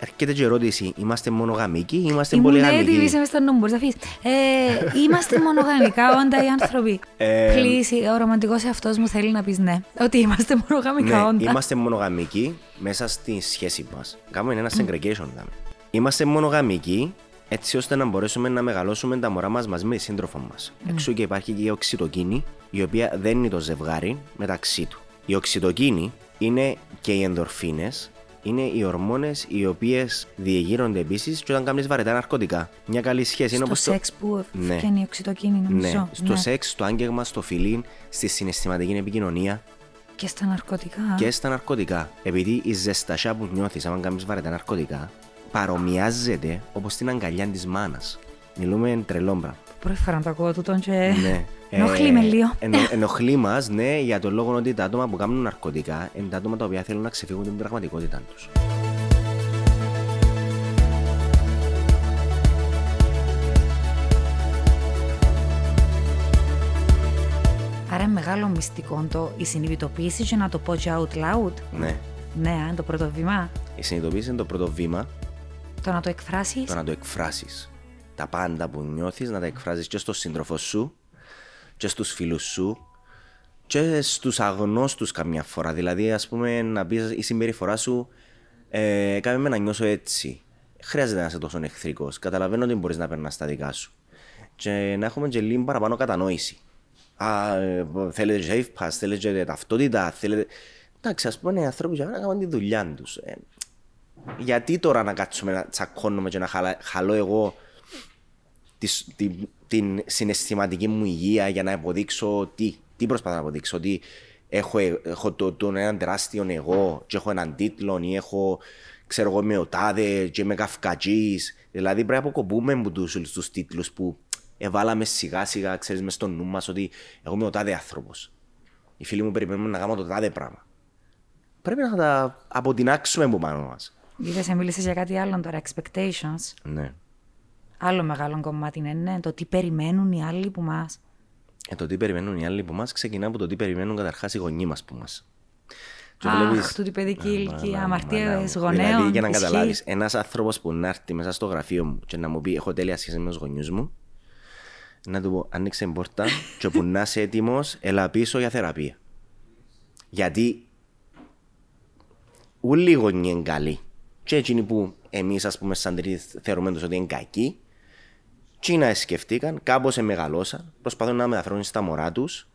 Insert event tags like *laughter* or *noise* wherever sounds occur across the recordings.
έρχεται και ερώτηση, είμαστε μονογαμικοί ή είμαστε Ήμουν έτοιμη, πολυγαμικοί. είσαι μες στο νου μου, μπορείς να φύγεις. Ε, είμαστε μονογαμικά όντα οι άνθρωποι. Ε, Please, ο ρομαντικός εαυτός μου θέλει να πεις ναι. Ότι είμαστε μονογαμικά Ναι, όντα. είμαστε μονογαμικοί μέσα στη σχέση μας. Κάνουμε ένα segregation. δάμε. Είμαστε μονογαμικοί έτσι ώστε να μπορέσουμε να μεγαλώσουμε τα μωρά μας μαζί με τη σύντροφο μας. Εξού και υπάρχει και η οξυτοκίνη, η οποία δεν είναι το ζευγάρι μεταξύ του. Η οξυτοκίνη είναι και οι ενδορφίνες, είναι οι ορμόνες οι οποίες διεγείρονται επίσης και όταν κάνεις βαρετά ναρκωτικά. Μια καλή σχέση είναι Στο όπως το. σεξ που Ναι. φτιάχνει η οξυτοκίνη, νομίζω. Ναι, στο Ναι. σεξ, στο άγγεγμα, στο φιλίν, στη συναισθηματική επικοινωνία, Και στα ναρκωτικά. και στα ναρκωτικά. Επειδή η ζεστασιά που νιώθεις άμα κάνεις βαρετά ναρκωτικά παρομοιάζεται όπως την αγκαλιά της μάνας. Μιλούμε τρελό πράγμα. Πρώτη φορά να το ακούω τούτον και ναι. ενοχλεί με λίγο. ενο, ενοχλεί μας, ναι, για τον λόγο ότι τα άτομα που κάνουν ναρκωτικά είναι τα άτομα τα οποία θέλουν να ξεφύγουν την πραγματικότητά τους. Άρα είναι μεγάλο μυστικό το η συνειδητοποίηση και να το πω και out loud. Ναι. Ναι, α, το πρώτο βήμα. Η συνειδητοποίηση είναι το πρώτο βήμα, Το να το εκφράσεις. το να το εκφράσεις. Τα πάντα που νιώθεις να τα εκφράσει και στον σύντροφο σου, και στους φίλους σου, και στους αγνώστους καμιά φορά. Δηλαδή, ας πούμε, να πει η συμπεριφορά σου ε, έκανε με να νιώσω έτσι. Χρειάζεται να είσαι τόσο εχθρικός. Καταλαβαίνω ότι μπορείς να περνάς τα δικά σου. Και να έχουμε και λίγο παραπάνω κατανόηση. Α, ε, θέλετε και safe pass, θέλετε και ταυτότητα, θέλετε. Εντάξει, ας πούμε, οι άνθρωποι για να κάνουν τη δουλειά τους. Ε, γιατί τώρα να κάτσουμε να τσακώνουμε και να χαλα, χαλώ εγώ της- την, την συναισθηματική μου υγεία για να αποδείξω τι, τι προσπαθώ να αποδείξω, ότι έχω, ε- έχω το, τον έναν τεράστιο εγώ και έχω έναν τίτλο ή έχω, ξέρω εγώ, είμαι ο τάδε και είμαι καυκατζής. Δηλαδή πρέπει να αποκοπούμε από τους, τους τίτλους που εβάλαμε σιγά σιγά, ξέρεις, μες στο νου μας ότι εγώ είμαι ο τάδε άνθρωπος. Οι φίλοι μου περιμένουν να κάνω το τάδε πράγμα. Πρέπει να τα αποτινάξουμε από πάνω μας. Είδες, μίλησε για κάτι άλλο τώρα. Expectations. Ναι. Άλλο μεγάλο κομμάτι είναι ναι, το τι περιμένουν οι άλλοι που μας. Ε, το τι περιμένουν οι άλλοι από εμά ξεκινά από το τι περιμένουν καταρχάς οι γονείς μας από εμά. Αχ, τούτη παιδική ηλικία, αμαρτίε γονέων. Δηλαδή, για να ισχύει. καταλάβεις, ένας άνθρωπος που να έρθει μέσα στο γραφείο μου και να μου πει: Έχω τέλεια σχέση με τους γονιούς μου, να του πω: Άνοιξε την πόρτα, και όπου να είσαι έτοιμος, έλα πίσω για θεραπεία. Γιατί όλοι οι γονεί είναι καλοί. Και εκείνοι που εμείς, ας πούμε, σαν τρίτη θεωρούμε τους ότι είναι κακοί, τι να σκεφτήκαν, κάπως μεγαλώσαν, προσπαθούν να μεταφέρουν στα μωρά τους,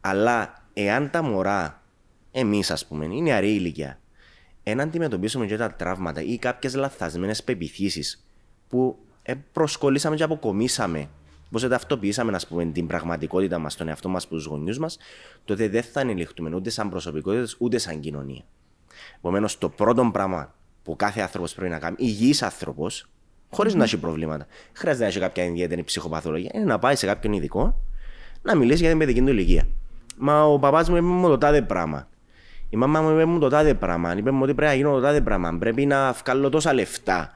αλλά εάν τα μωρά, εμείς ας πούμε, είναι νεαρή ηλικία, εάν αντιμετωπίσουμε και τα τραύματα ή κάποιες λαθασμένες πεπιθήσεις που ε, προσκολήσαμε και αποκομίσαμε, πώ ταυτοποιήσαμε ας πούμε, την πραγματικότητα μας, τον εαυτό μας, του γονιούς μας, τότε δεν θα ανελιχτούμε ούτε σαν προσωπικότητες ούτε σαν κοινωνία. Επομένως, το πρώτο πράγμα που κάθε άνθρωπος πρέπει να κάνει, υγιής άνθρωπος, χωρίς να έχει προβλήματα, χρειάζεται να έχει κάποια ιδιαίτερη ψυχοπαθολογία, είναι να πάει σε κάποιον ειδικό να μιλήσει για την παιδική του ηλικία. Μα ο παπάς μου είπε μου το τάδε πράγμα. Η μαμά μου είπε μου το τάδε πράγμα. Είπε μου ότι πρέπει να γίνω το τάδε πράγμα. Πρέπει να βγάλω τόσα λεφτά.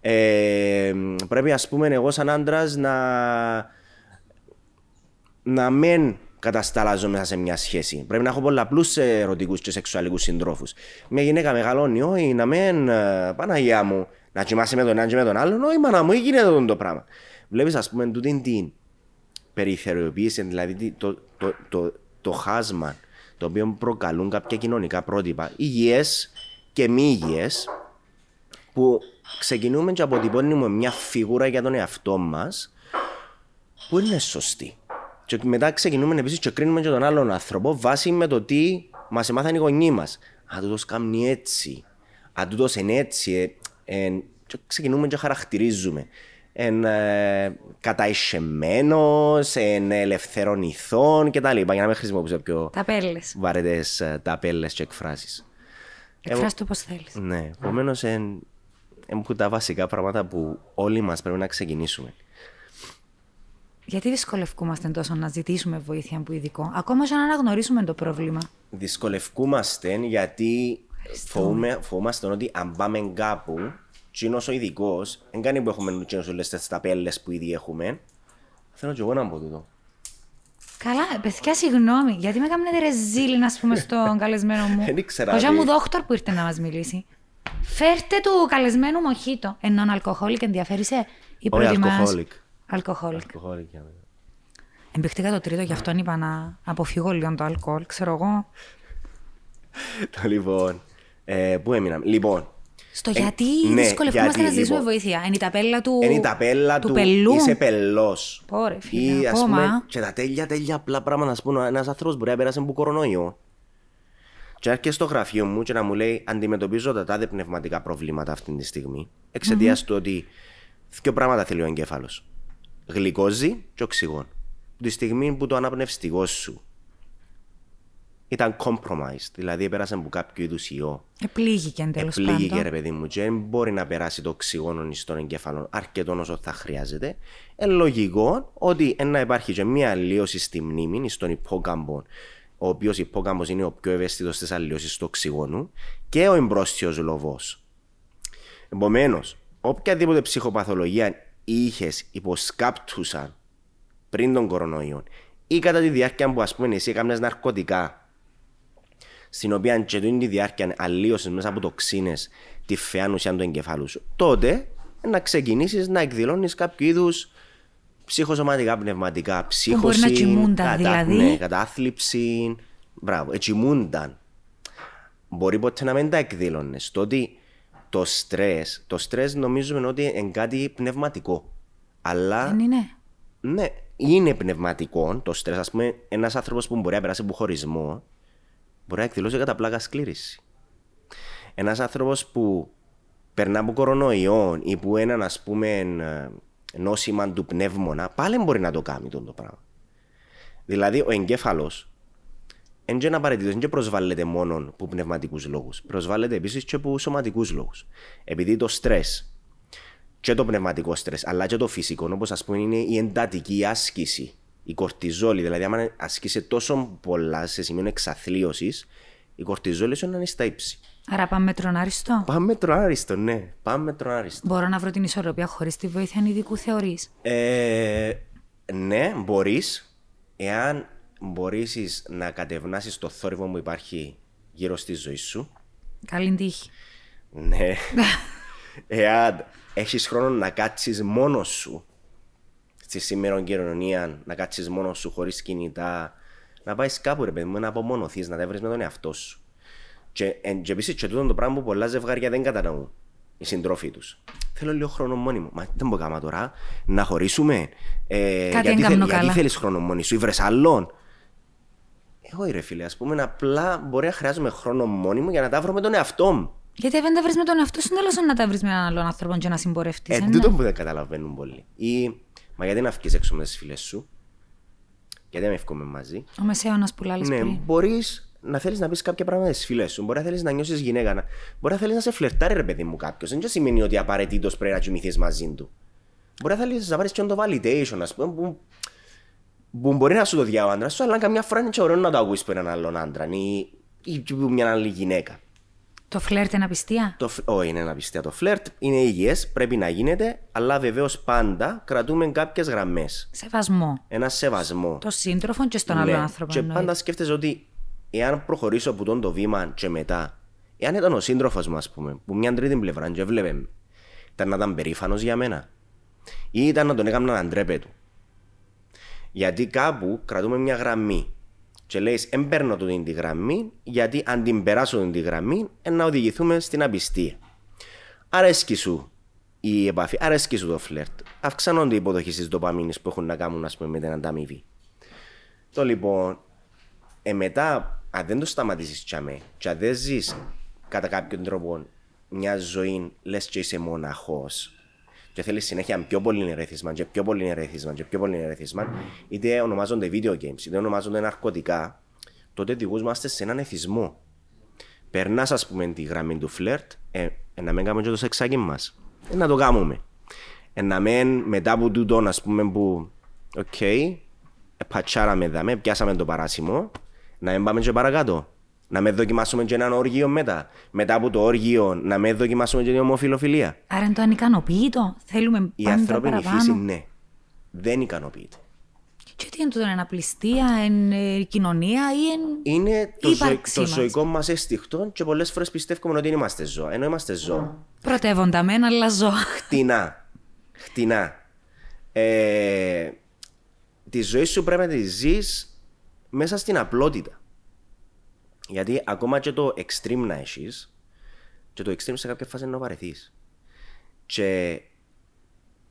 Ε, πρέπει, ας πούμε, εγώ σαν άντρας να, να μην κατασταλάζω μέσα σε μια σχέση. Πρέπει να έχω πολλαπλού ερωτικούς και σεξουαλικούς συντρόφους. Μια γυναίκα μεγαλώνει, όχι, να μην. ε, Παναγία μου, να κοιμάσαι με τον έναν και με τον άλλον, όχι, μάνα μου, γίνεται αυτό το πράγμα. Βλέπεις, ας πούμε, τούτη την περιθωριοποίηση, δηλαδή τι- το, το, το, το χάσμα το οποίο προκαλούν κάποια κοινωνικά πρότυπα, υγιές και μη υγιές, που ξεκινούμε και αποτυπώνουμε μια φιγούρα για τον εαυτό μας που είναι σωστή. Και μετά ξεκινούμε επίσης και κρίνουμε και τον άλλον άνθρωπο βάσει με το τι μας έμαθαν οι γονείς μας. Α, τούτος κάνει έτσι. Α, τούτος είναι έτσι. Ε, ε, και ξεκινούμε και χαρακτηρίζουμε. Εν ε, καταϊσεμένο, εν ελευθερών ηθών κτλ. Για να μην χρησιμοποιήσω πιο Τα πέλες. βαρετές ταπέλε και εκφράσεις. Εκφράσου το πώς θέλεις. Ναι, επομένως είναι από τα βασικά πράγματα που όλοι μας πρέπει να ξεκινήσουμε. Γιατί δυσκολευκούμαστε τόσο να ζητήσουμε βοήθεια από ειδικό, ακόμα και να αναγνωρίσουμε το πρόβλημα; Δυσκολευκούμαστε γιατί φοβούμε, φοβούμαστε ότι αν πάμε κάπου, τσίνο ο ειδικός, δεν κάνει που έχουμε τσίνο όλες τις ταπέλες που ήδη έχουμε. Θέλω και εγώ να πω τούτο. Καλά, παιδιά, συγγνώμη, γιατί με κάνετε ρεζίλη, ας πούμε, στον *laughs* καλεσμένο μου. Δεν ήξερα Ο ότι- μου δόκτωρ που ήρθε να μας μιλήσει. Φέρτε του καλεσμένου μοχίτο. Ενώ αλκοχόλικ ενδιαφέρει ή Όχι, προτιμάς... αλκοχόλικ. Αλκοχόλικ. Αλκοχόλικ, για μένα. Εμπιχτήκα το τρίτο, γι' αυτό είπα να αποφύγω λίγο το αλκοόλ. Ξέρω εγώ. *laughs* Το λοιπόν. Ε, πού έμεινα. Λοιπόν. Στο Ε, γιατί ναι, δυσκολευόμαστε γιατί, να ζητήσουμε λοιπόν. βοήθεια. Είναι η ταπέλα του. Είναι η ταπέλα του του, πελού. είσαι πελός. Πω, ρε, φίλε, Ή ας ακόμα. πούμε και τα τέλεια τέλεια απλά πράγματα. Α πούμε, ένας άνθρωπος μπορεί να πέρασε από κορονοϊό. Και έρχεται στο γραφείο μου και να μου λέει: Αντιμετωπίζω τα τάδε πνευματικά προβλήματα αυτή τη στιγμή. εξαιτίας του ότι δύο πράγματα θέλει ο εγκέφαλος. Γλυκόζει και οξυγόν. Τη στιγμή που το αναπνευστικό σου ήταν compromised, δηλαδή πέρασε από κάποιο είδους ιό, Επλήγηκε τέλος Επλήγηκε πάντων. ρε παιδί μου και δεν μπορεί να περάσει το οξυγόνο στον εγκέφαλο αρκετό όσο θα χρειάζεται. Ε, λογικό ότι να υπάρχει και μια αλλίωση στη μνήμη, στον υπόκαμπο, ο οποίος υπόκαμπος είναι ο πιο ευαίσθητος στι αλλοιώσει του οξυγόνου και ο εμπρόστιο λοβός. Επομένως, οποιαδήποτε ψυχοπαθολογία είχες υποσκάπτουσαν πριν τον κορονοϊό ή κατά τη διάρκεια που ας πούμε εσύ έκανες ναρκωτικά στην οποία και τούτη τη διάρκεια αλλίωσες μέσα από τοξίνες τη φαιά ουσία του εγκεφάλου σου, τότε να ξεκινήσεις να εκδηλώνεις κάποιο είδους ψυχοσωματικά, πνευματικά, ψύχωση, μπορεί να κοιμούνταν, δηλαδή. ναι, κατάθλιψη, μπράβο, ετσιμούνταν. Μπορεί ποτέ να μην τα εκδήλωνες. Το ότι το στρες, το στρες νομίζουμε ότι είναι κάτι πνευματικό. Αλλά Δεν είναι. ναι, είναι πνευματικό το στρες. Ας πούμε, ένας άνθρωπος που μπορεί να περάσει από χωρισμό μπορεί να εκδηλώσει κατά πλάκα σκλήρηση. Ένας άνθρωπος που περνά από κορονοϊό ή που έναν ας πούμε ε, νόσημα του πνεύμονα, πάλι μπορεί να το κάνει αυτό το πράγμα. Δηλαδή ο εγκέφαλος δεν είναι απαραίτητος, δεν προσβάλλεται μόνο από πνευματικούς λόγους. Προσβάλλεται επίσης και από σωματικούς λόγους. Επειδή το στρες και το πνευματικό στρες, αλλά και το φυσικό, όπως ας πούμε είναι η εντατική άσκηση, η κορτιζόλη. Δηλαδή, άμα ασκήσει τόσο πολλά σε σημείο εξαθλίωσης, η κορτιζόλη σου να είναι στα ύψη. Άρα πάμε τρονάριστο. Πάμε τροάριστο, ναι. Πάμε τροάριστο. Μπορώ να βρω την ισορροπία χωρίς τη βοήθεια ειδικού θεωρείς; Ε, ναι, μπορείς, εάν μπορέσει να κατευνάσεις το θόρυβο που υπάρχει γύρω στη ζωή σου. Καλή τύχη. Ναι. *laughs* Εάν έχεις χρόνο να κάτσεις μόνος σου στη σήμερα κοινωνία, να κάτσεις μόνος σου χωρίς κινητά, να πάεις κάπου ρε παιδί μου, να απομονωθείς, να τα βρεις με τον εαυτό σου. Και, εν- και επίσης και τούτο το πράγμα που πολλά ζευγάρια δεν κατανοούν οι συντρόφοι τους. Θέλω λίγο χρόνο μόνοι μου. Μα δεν μπορώ να κάνω τώρα. Να χωρίσουμε. Ε, Κάτι γιατί, δεν κάνω γιατί καλά. θέλεις χρόνο μόνοι σου, ή βρες άλλον; Εγώ ρε φίλε, ας πούμε, απλά μπορεί να χρειάζομαι χρόνο μόνοι μου για να τα βρω με τον εαυτό μου. Γιατί δεν τα βρεις με τον εαυτό σου, τέλο να τα βρεις με έναν άλλον άνθρωπο και να συμπορευτείς. Ε, τούτο που δεν καταλαβαίνουν πολλοί. Ή, μα γιατί να βγει έξω με τις φίλες σου, γιατί να με βγούμε μαζί; Ο μεσαίωνας που λάλη Ναι, πριν. μπορείς να θέλεις να πεις κάποια πράγματα στι φίλες σου. Μπορεί να θέλεις να νιώσεις γυναίκα. να- Μπορεί να θέλεις να σε φλερτάρει, ρε παιδί μου, κάποιος. Δεν σημαίνει ότι απαραίτητος πρέπει να κοιμηθείς μαζί του. Μπορεί να θέλεις να πάρεις και το validation, ας πούμε, που, που μπορεί να σου το διάβει ο άντρα σου, αλλά καμιά φορά είναι και ωραίο να το ακούσει από έναν άλλον άντρα ή, ή από μια άλλη γυναίκα. Το φλερτ είναι απιστία; Το, φ- όχι, είναι ένα πιστέα. Το φλερτ είναι υγιές, πρέπει να γίνεται, αλλά βεβαίως πάντα κρατούμε κάποιες γραμμές. Σεβασμό. Ένα σεβασμό. Το σύντροφο και στον Ναι. άλλον άνθρωπο. Και εννοείται. πάντα σκέφτεσαι ότι εάν προχωρήσω από τον το βήμα και μετά, εάν ήταν ο σύντροφος μου, ας πούμε, που μια τρίτη πλευρά και έβλεπε, με, ήταν να ήταν περήφανος για μένα, ή ήταν να τον έκανα να ντρέπεται. Γιατί κάπου κρατούμε μια γραμμή. Και λέει, δεν παίρνω τούτη τη γραμμή, γιατί αν την περάσω την τη γραμμή, ε, να οδηγηθούμε στην απιστία. Αρέσκει σου η επαφή, αρέσκει σου το φλερτ. Αυξάνονται οι υποδοχές της δοπαμίνη που έχουν να κάνουν ας πούμε, με την ανταμοιβή. Το λοιπόν, ε, μετά, αν δεν το σταματήσεις τσαμέ, και αν δεν ζεις κατά κάποιον τρόπο μια ζωή, λες και είσαι μοναχός, και θέλεις συνέχεια πιο πολύ ερεθίσμα, και πιο πολύ ερεθίσμα, και πιο πολύ ερεθίσμα, είτε ονομάζονται video games, είτε ονομάζονται ναρκωτικά, τότε οδηγούμαστε σε έναν εθισμό. Περνάς, ας πούμε, τη γραμμή του φλερτ, ε, ε, να μεν κάνουμε και το σεξάκι μας. Ε, να το κάνουμε. Ε, να μην μετά από τούτο, ας πούμε, που, οκ, ε, πατσάραμε δάμε, πιάσαμε το παράσημο, να μην πάμε και παρακάτω. Να μεν δοκιμάσουμε και έναν όργιο μετά. Μετά από το όργιο, να μεν δοκιμάσουμε και την ομοφυλοφιλία. Άρα είναι το ανικανοποίητο. Θέλουμε Η πάντα ανθρώπινη παραπάνω. φύση, ναι, δεν ικανοποιείται. Και τι είναι τούτο, είναι απληστία, είναι κοινωνία ή εν... Είναι το, Η ζωη- ύπαρξή το μας. ζωικό μας αίσθηκτο και πολλές φορές πιστεύουμε ότι δεν είμαστε ζώα. Ενώ είμαστε ζώα. Πρωτεύοντα μεν, αλλά ζω. Χτινά. Χτινά. Ε, τη ζωή σου πρέπει να τη ζεις μέσα στην απλότητα. Γιατί ακόμα και το extreme να έχεις, και το extreme σε κάποια φάση είναι να βαρεθείς. Και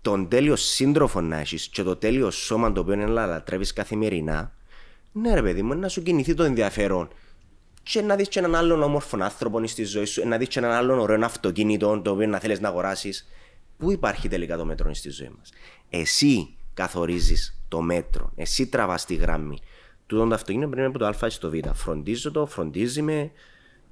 τον τέλειο σύντροφο να έχεις και το τέλειο σώμα το οποίο είναι να λατρεύεις καθημερινά, ναι, ρε παιδί μου, να σου κινηθεί το ενδιαφέρον. Και να δεις και έναν άλλον όμορφο άνθρωπο στη ζωή σου, να δεις και έναν άλλον ωραίο αυτοκίνητο το οποίο να θέλεις να αγοράσεις. Πού υπάρχει τελικά το μέτρο στη ζωή μας; Εσύ καθορίζεις το μέτρο. Εσύ τραβάς τη γραμμή. Τούτο το αυτοκίνητο πρέπει να είναι από το Α στο Β. Φροντίζω το, φροντίζει με,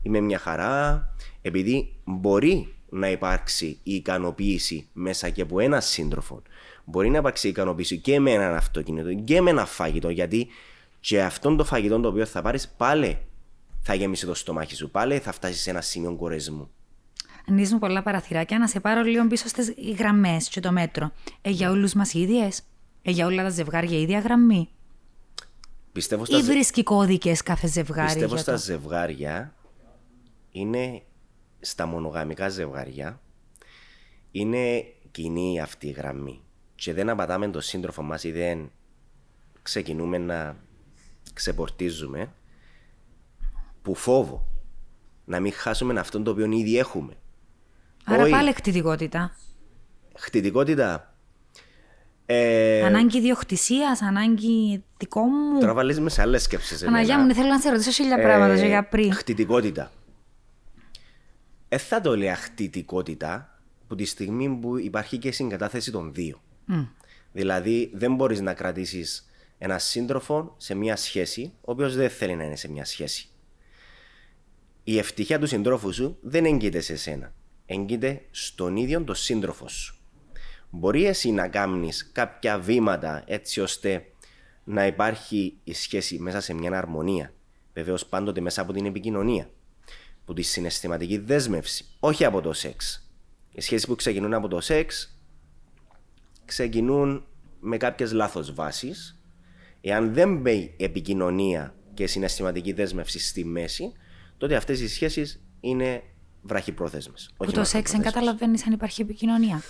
είμαι μια χαρά. Επειδή μπορεί να υπάρξει η ικανοποίηση μέσα και από ένα σύντροφο. Μπορεί να υπάρξει η ικανοποίηση και με έναν αυτοκίνητο και με ένα φαγητό. Γιατί και αυτόν το φαγητό το οποίο θα πάρεις πάλι θα γεμίσει το στομάχι σου. Πάλι θα φτάσεις σε ένα σημείο κορεσμού. Ανοίγουν πολλά παραθυράκια. Να σε πάρω λίγο πίσω στις γραμμές και το μέτρο. Ε, για όλους μας ίδιες; Ε, για όλα τα ζευγάρια ίδια γραμμή; Πιστεύω στα, Ή ζε- βρίσκει κώδικες κάθε ζευγάρι. πιστεύω για στα το... ζευγάρια είναι στα μονογαμικά ζευγάρια είναι κοινή αυτή η γραμμή. Και δεν απατάμε τον σύντροφο μας ή δεν ξεκινούμε να ξεπορτίζουμε που φόβο να μην χάσουμε αυτόν το οποίο ήδη έχουμε. Άρα Όχι. πάλι εκτιτικότητα. Χτιτικότητα. Ε, Ανάγκη ιδιοκτησίας, ανάγκη δικό μου. Τώρα βάλεις με σε άλλες σκέψεις. Παναγιά εμένα. μου, θέλω να σε ρωτήσω χίλια πράγματα και για πριν. Ε, Χτιτικότητα. Ε, θα το λέω χτιτικότητα που τη στιγμή που υπάρχει και συγκατάθεση των δύο. Δηλαδή δεν μπορείς να κρατήσεις ένα σύντροφο σε μια σχέση ο οποίος δεν θέλει να είναι σε μια σχέση. Η ευτυχία του συντρόφου σου δεν έγκυται σε σένα. Έγκυται στον ίδιο τον σύντροφο σου. Μπορεί εσύ να κάνεις κάποια βήματα έτσι ώστε να υπάρχει η σχέση μέσα σε μια αρμονία. Βεβαίως πάντοτε μέσα από την επικοινωνία. Από τη συναισθηματική δέσμευση. Όχι από το σεξ. Οι σχέσεις που ξεκινούν από το σεξ ξεκινούν με κάποιες λάθος βάσεις. Εάν δεν μπει επικοινωνία και συναισθηματική δέσμευση στη μέση, τότε αυτές οι σχέσεις είναι βραχυπρόθεσμες. Που όχι το σεξ δεν μακροπρόθεσμες. καταλαβαίνεις αν υπάρχει επικοινωνία.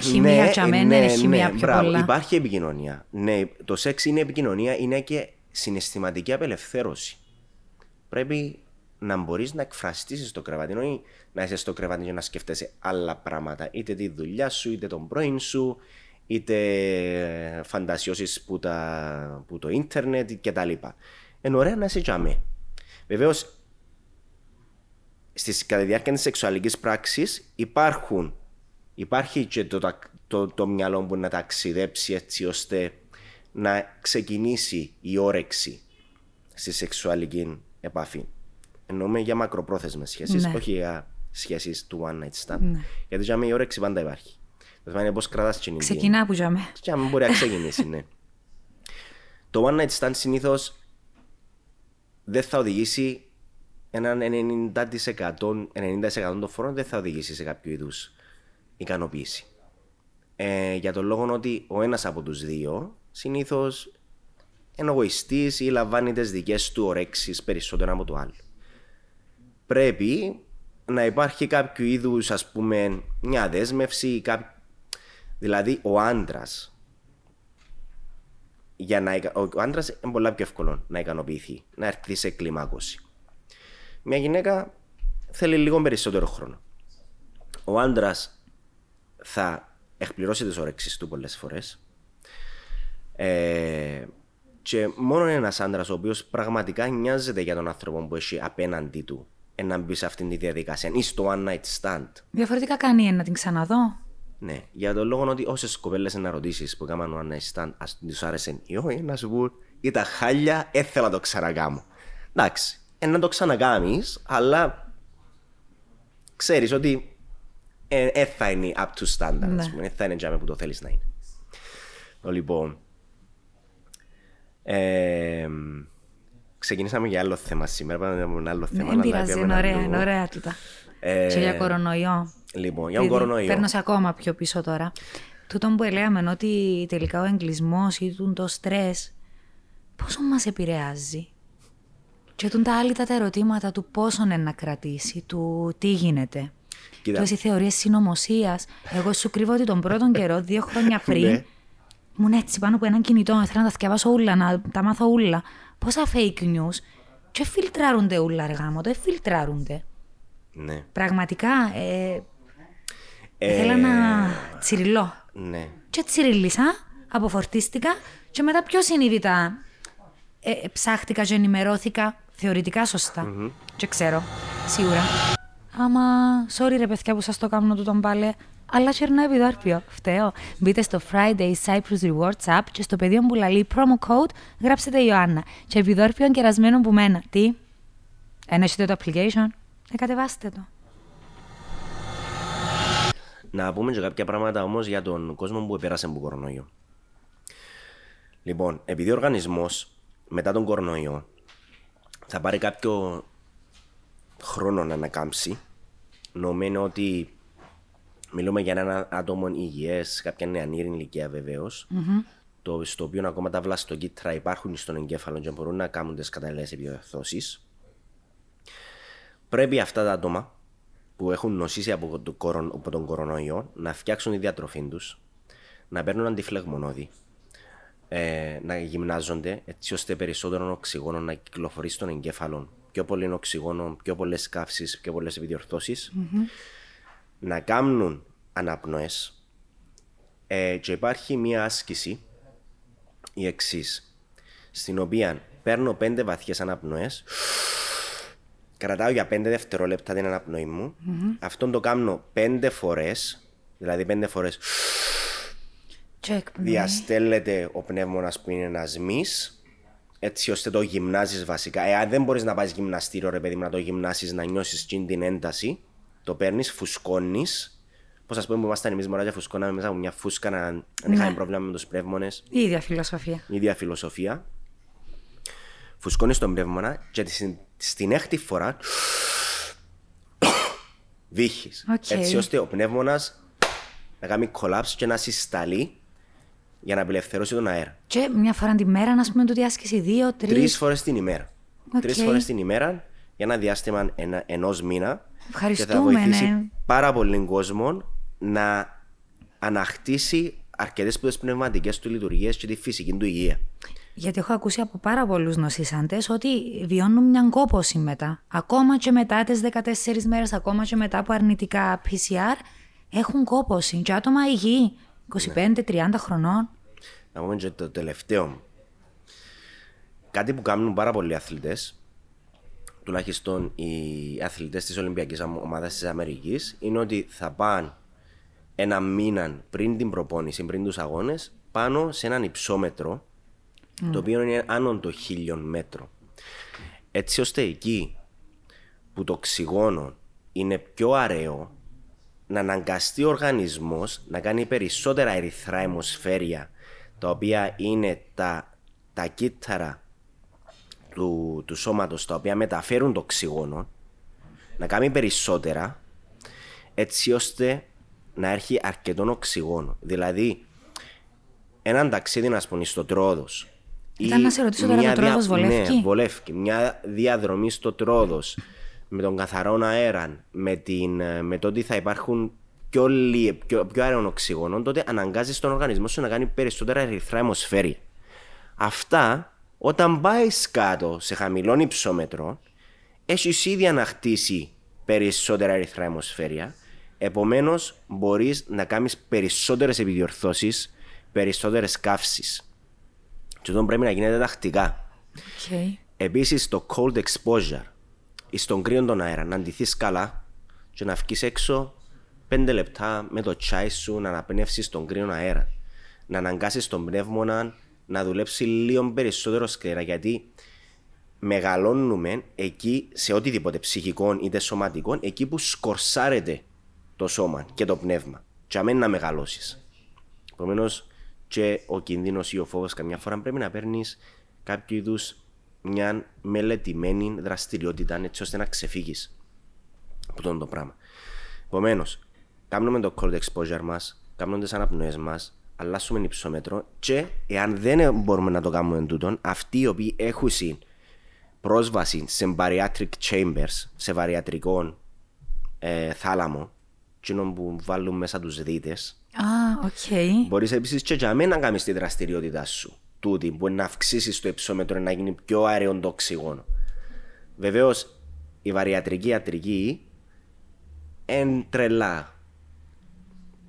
Χημεία για μένα είναι χημεία πιο Ναι, μπράβο, πολλά. Υπάρχει επικοινωνία. Ναι, το σεξ είναι επικοινωνία, είναι και συναισθηματική απελευθέρωση. Πρέπει να μπορείς να εκφραστεί στο κρεβάτι, όχι να είσαι στο κρεβάτι και να σκέφτεσαι άλλα πράγματα. Είτε τη δουλειά σου, είτε τον πρώην σου, είτε φαντασιώσεις που, τα, που το ίντερνετ κτλ. Είναι ωραία να είσαι τζαμέ. Βεβαίως, στις, κατά τη διάρκεια της σεξουαλικής πράξης υπάρχουν, υπάρχει και το, τα- το, το μυαλό που να ταξιδέψει έτσι ώστε να ξεκινήσει η όρεξη στη σεξουαλική επαφή. Εννοούμε για μακροπρόθεσμες σχέσεις, Ναι. όχι για σχέσεις του one night stand. Γιατί για μένα η όρεξη πάντα υπάρχει. Το θέμα είναι πώς κρατάς την ίδια. Ξεκινά που για μέ. Και αν μπορεί να ξεκινήσει, ναι. Το one night stand συνήθως δεν θα οδηγήσει έναν 90%, 90% των φορών δεν θα οδηγήσει σε κάποιο είδους ικανοποίηση. Ε, για τον λόγο ότι ο ένας από τους δύο συνήθως είναι εγωιστής ή λαμβάνει τις δικές του ορέξεις περισσότερο από το άλλο. Πρέπει να υπάρχει κάποιο είδους ας πούμε μια δέσμευση ή κάποιο Δηλαδή, ο άντρας. Για να, ικα- ο άντρας είναι πολλά πιο εύκολο να ικανοποιηθεί, να έρθει σε κλιμάκωση. Μια γυναίκα θέλει λίγο περισσότερο χρόνο. Ο άντρας θα εκπληρώσει τις όρεξει του πολλές φορές. Ε, και μόνο ένας άντρας ο οποίος πραγματικά νοιάζεται για τον άνθρωπο που έχει απέναντί του ε, να μπει σε αυτήν τη διαδικασία ή στο one night stand. Διαφορετικά κάνει ένα να την ξαναδώ. Ναι, για τον λόγο ότι όσες κοπέλες να ρωτήσεις που έκαναν ο night stand, ας τους άρεσε ή όχι, να σου πούν ήταν χάλια, έθελα να το ξανακάμω. Εντάξει, ε, να το ξανακάμεις, αλλά ξέρεις ότι ε, ε, θα είναι up to standard, Ναι. ας πούμε, ε, θα είναι τζάμε που το θέλεις να είναι. Λοιπόν, ε, ξεκινήσαμε για άλλο θέμα σήμερα, πάμε να πούμε άλλο θέμα. Δεν αλλά πειράζει, πήγαμε είναι να ωραία, λίγο. είναι ωραία τούτα. Ε, Και για κορονοϊό. Λοιπόν, για τον Επειδή κορονοϊό. Παίρνω σε ακόμα πιο πίσω τώρα. Τούτο που έλεγαμε ότι τελικά ο εγκλισμός ή τούτο το στρες πόσο μας επηρεάζει; Και τούν τα άλλη τα ερωτήματα του πόσο είναι να κρατήσει, του τι γίνεται; Κοίτα. Τόση θεωρίες συνωμοσίας. Εγώ σου κρύβω ότι τον πρώτον καιρό, δύο χρόνια *laughs* πριν, Ναι. ήμουν έτσι πάνω από έναν κινητό, ήθελα να τα θυκευάσω όλα, να τα μάθω όλα. Πόσα fake news. Και φιλτράρονται όλα, αργά μου, δεν φιλτράρονται. Ναι. Πραγματικά, ε, Ε, ήθελα να τσιριλώ. Ναι. Και τσιρίλησα, αποφορτίστηκα και μετά πιο συνείδητα ε, ε, ψάχτηκα και ενημερώθηκα θεωρητικά σωστά. Και ξέρω, σίγουρα. Άμα, sorry ρε παιδιά που σας το κάνω τούτον πάλι, αλλά χερνά επιδόρπιο. Φταίω. Μπείτε στο Friday Cyprus Rewards App και στο πεδίο που λαλεί promo code γράψετε Ιωάννα. Και επιδόρπιο κερασμένο που μένα. Τι; Ενέχετε το application? Ε, κατεβάστε το. Να πούμε και κάποια πράγματα όμως για τον κόσμο που πέρασε από κορονοϊό. Λοιπόν, επειδή ο οργανισμός μετά τον κορονοϊό θα πάρει κάποιο χρόνο να ανακάμψει, νομίζω ότι μιλούμε για ένα άτομο υγιές, κάποια νεανήρη ηλικία βεβαίως, το, στο οποίο ακόμα τα βλαστοκύτταρα υπάρχουν στον εγκέφαλο και μπορούν να κάνουν τις καταλληλές επιδιορθώσει. Πρέπει αυτά τα άτομα που έχουν νοσήσει από τον, κορον, από τον κορονοϊό να φτιάξουν τη διατροφή τους, να παίρνουν αντιφλεγμονώδη, ε, να γυμνάζονται έτσι ώστε περισσότερο οξυγόνο να κυκλοφορεί στον εγκέφαλο. Πιο πολύ οξυγόνο, πιο πολλές καύσεις, πιο πολλές επιδιορθώσεις. Να κάνουν αναπνοές. Ε, και υπάρχει μία άσκηση η εξής, στην οποία παίρνω πέντε βαθιές αναπνοές κρατάω για 5 δευτερόλεπτα την αναπνοή μου. Αυτό το κάνω 5 φορές. Δηλαδή 5 φορές Check. διαστέλλεται ο πνεύμονας που είναι ένας μη, έτσι ώστε το γυμνάζεις βασικά. Εάν δεν μπορείς να πας γυμναστήριο, ρε παιδί μου, να το γυμνάσεις, να νιώσεις την ένταση, το παίρνεις, φουσκώνεις. Πώς ας πούμε που ήμασταν εμείς μωράκια, φουσκώναμε μέσα από μια φούσκα να αν είχαμε πρόβλημα με τους πνεύμονες. Η ίδια φιλοσοφία. Η ίδια φιλοσοφία. Φουσκώνεις τον πνεύμονα και στην, στην έκτη φορά *coughs* βήχει. Οκ. Έτσι ώστε ο πνεύμονας να κάνει collapse και να συσταλεί για να απελευθερώσει τον αέρα. Και μια φορά τη μέρα, να πούμε, τούτη άσκηση, δύο, τρεις. Τρεις φορές την ημέρα. Οκ. Τρεις φορές την ημέρα για ένα διάστημα ένα, ενός μήνα. Και θα Ευχαριστούμε, βοηθήσει ναι. πάρα πολύ κόσμο να ανακτήσει αρκετές από τι πνευματικές του λειτουργίες και τη φυσική του υγεία. Γιατί έχω ακούσει από πάρα πολλούς νοσήσαντες ότι βιώνουν μια κόπωση μετά. Ακόμα και μετά τις 14 μέρες, ακόμα και μετά από αρνητικά PCR, έχουν κόπωση. Και άτομα υγιή, 25-30 χρονών. Να πούμε και το τελευταίο. Κάτι που κάνουν πάρα πολλοί αθλητές, τουλάχιστον οι αθλητές της Ολυμπιακής Ομάδας της Αμερικής, είναι ότι θα πάνε ένα μήνα πριν την προπόνηση, πριν τους αγώνες, πάνω σε έναν υψόμετρο, το οποίο είναι άνω των χίλιων μέτρων. Έτσι ώστε εκεί που το οξυγόνο είναι πιο αραιό, να αναγκαστεί ο οργανισμός να κάνει περισσότερα ερυθρά αιμοσφαίρια, τα οποία είναι τα, τα κύτταρα του, του σώματος, τα οποία μεταφέρουν το οξυγόνο, να κάνει περισσότερα, έτσι ώστε να έρχει αρκετό οξυγόνο. Δηλαδή, έναν ταξίδι, να πούμε, στο Τρόδος. Ήταν ή να σε ρωτήσω τώρα, μια το Τρόδος δια- βολεύει; Ναι, βολεύει. Μια διαδρομή στο Τρόδος, με τον καθαρό αέρα, με, την, ε, με το ότι θα υπάρχουν πιο, λι- πιο, πιο αέριο οξυγόνο, τότε αναγκάζεις τον οργανισμό σου να κάνει περισσότερα ερυθρά αιμοσφαίρια. Αυτά, όταν πάεις κάτω σε χαμηλό υψόμετρο, έχεις ήδη ανακτήσει περισσότερα ερυθρά αιμοσφαίρια. Επομένως, μπορείς να κάνεις περισσότερες επιδιορθώσεις, περισσότερες καύσεις. Και αυτό πρέπει να γίνεται τακτικά. Okay. Επίσης, το cold exposure, ή στον κρύο τον αέρα, να αντιθεί καλά και να βγει έξω 5 λεπτά με το τσάι σου να αναπνεύσεις τον κρύο αέρα. Να αναγκάσεις τον πνεύμονα να δουλέψει λίγο περισσότερο σκληρά γιατί μεγαλώνουμε εκεί σε οτιδήποτε ψυχικό είτε σωματικό, εκεί που σκορσάρεται το σώμα και το πνεύμα. Και αμέν να μεγαλώσεις. Επομένως, και ο κίνδυνο ή ο φόβος καμιά φορά πρέπει να παίρνεις κάποιο είδους μια μελετημένη δραστηριότητα έτσι ώστε να ξεφύγεις από αυτό το πράγμα. Επομένως, κάνουμε το cold exposure μας, κάνουμε τις αναπνοές μας, αλλάσσουμε υψόμετρο και εάν δεν μπορούμε να το κάνουμε τούτο, αυτοί οι οποίοι έχουν πρόσβαση σε bariatric chambers, σε βαριατρικό ε, θάλαμο, εκείνο που βάλουν μέσα τους δύτες, Α, οκ. μπορείς επίσης και για μένα να κάνεις τη δραστηριότητά σου. Τούτη, που να αυξήσεις το υψόμετρο να γίνει πιο αέριο το οξυγόνο. Βεβαίως, η βαριατρική ιατρική είναι τρελά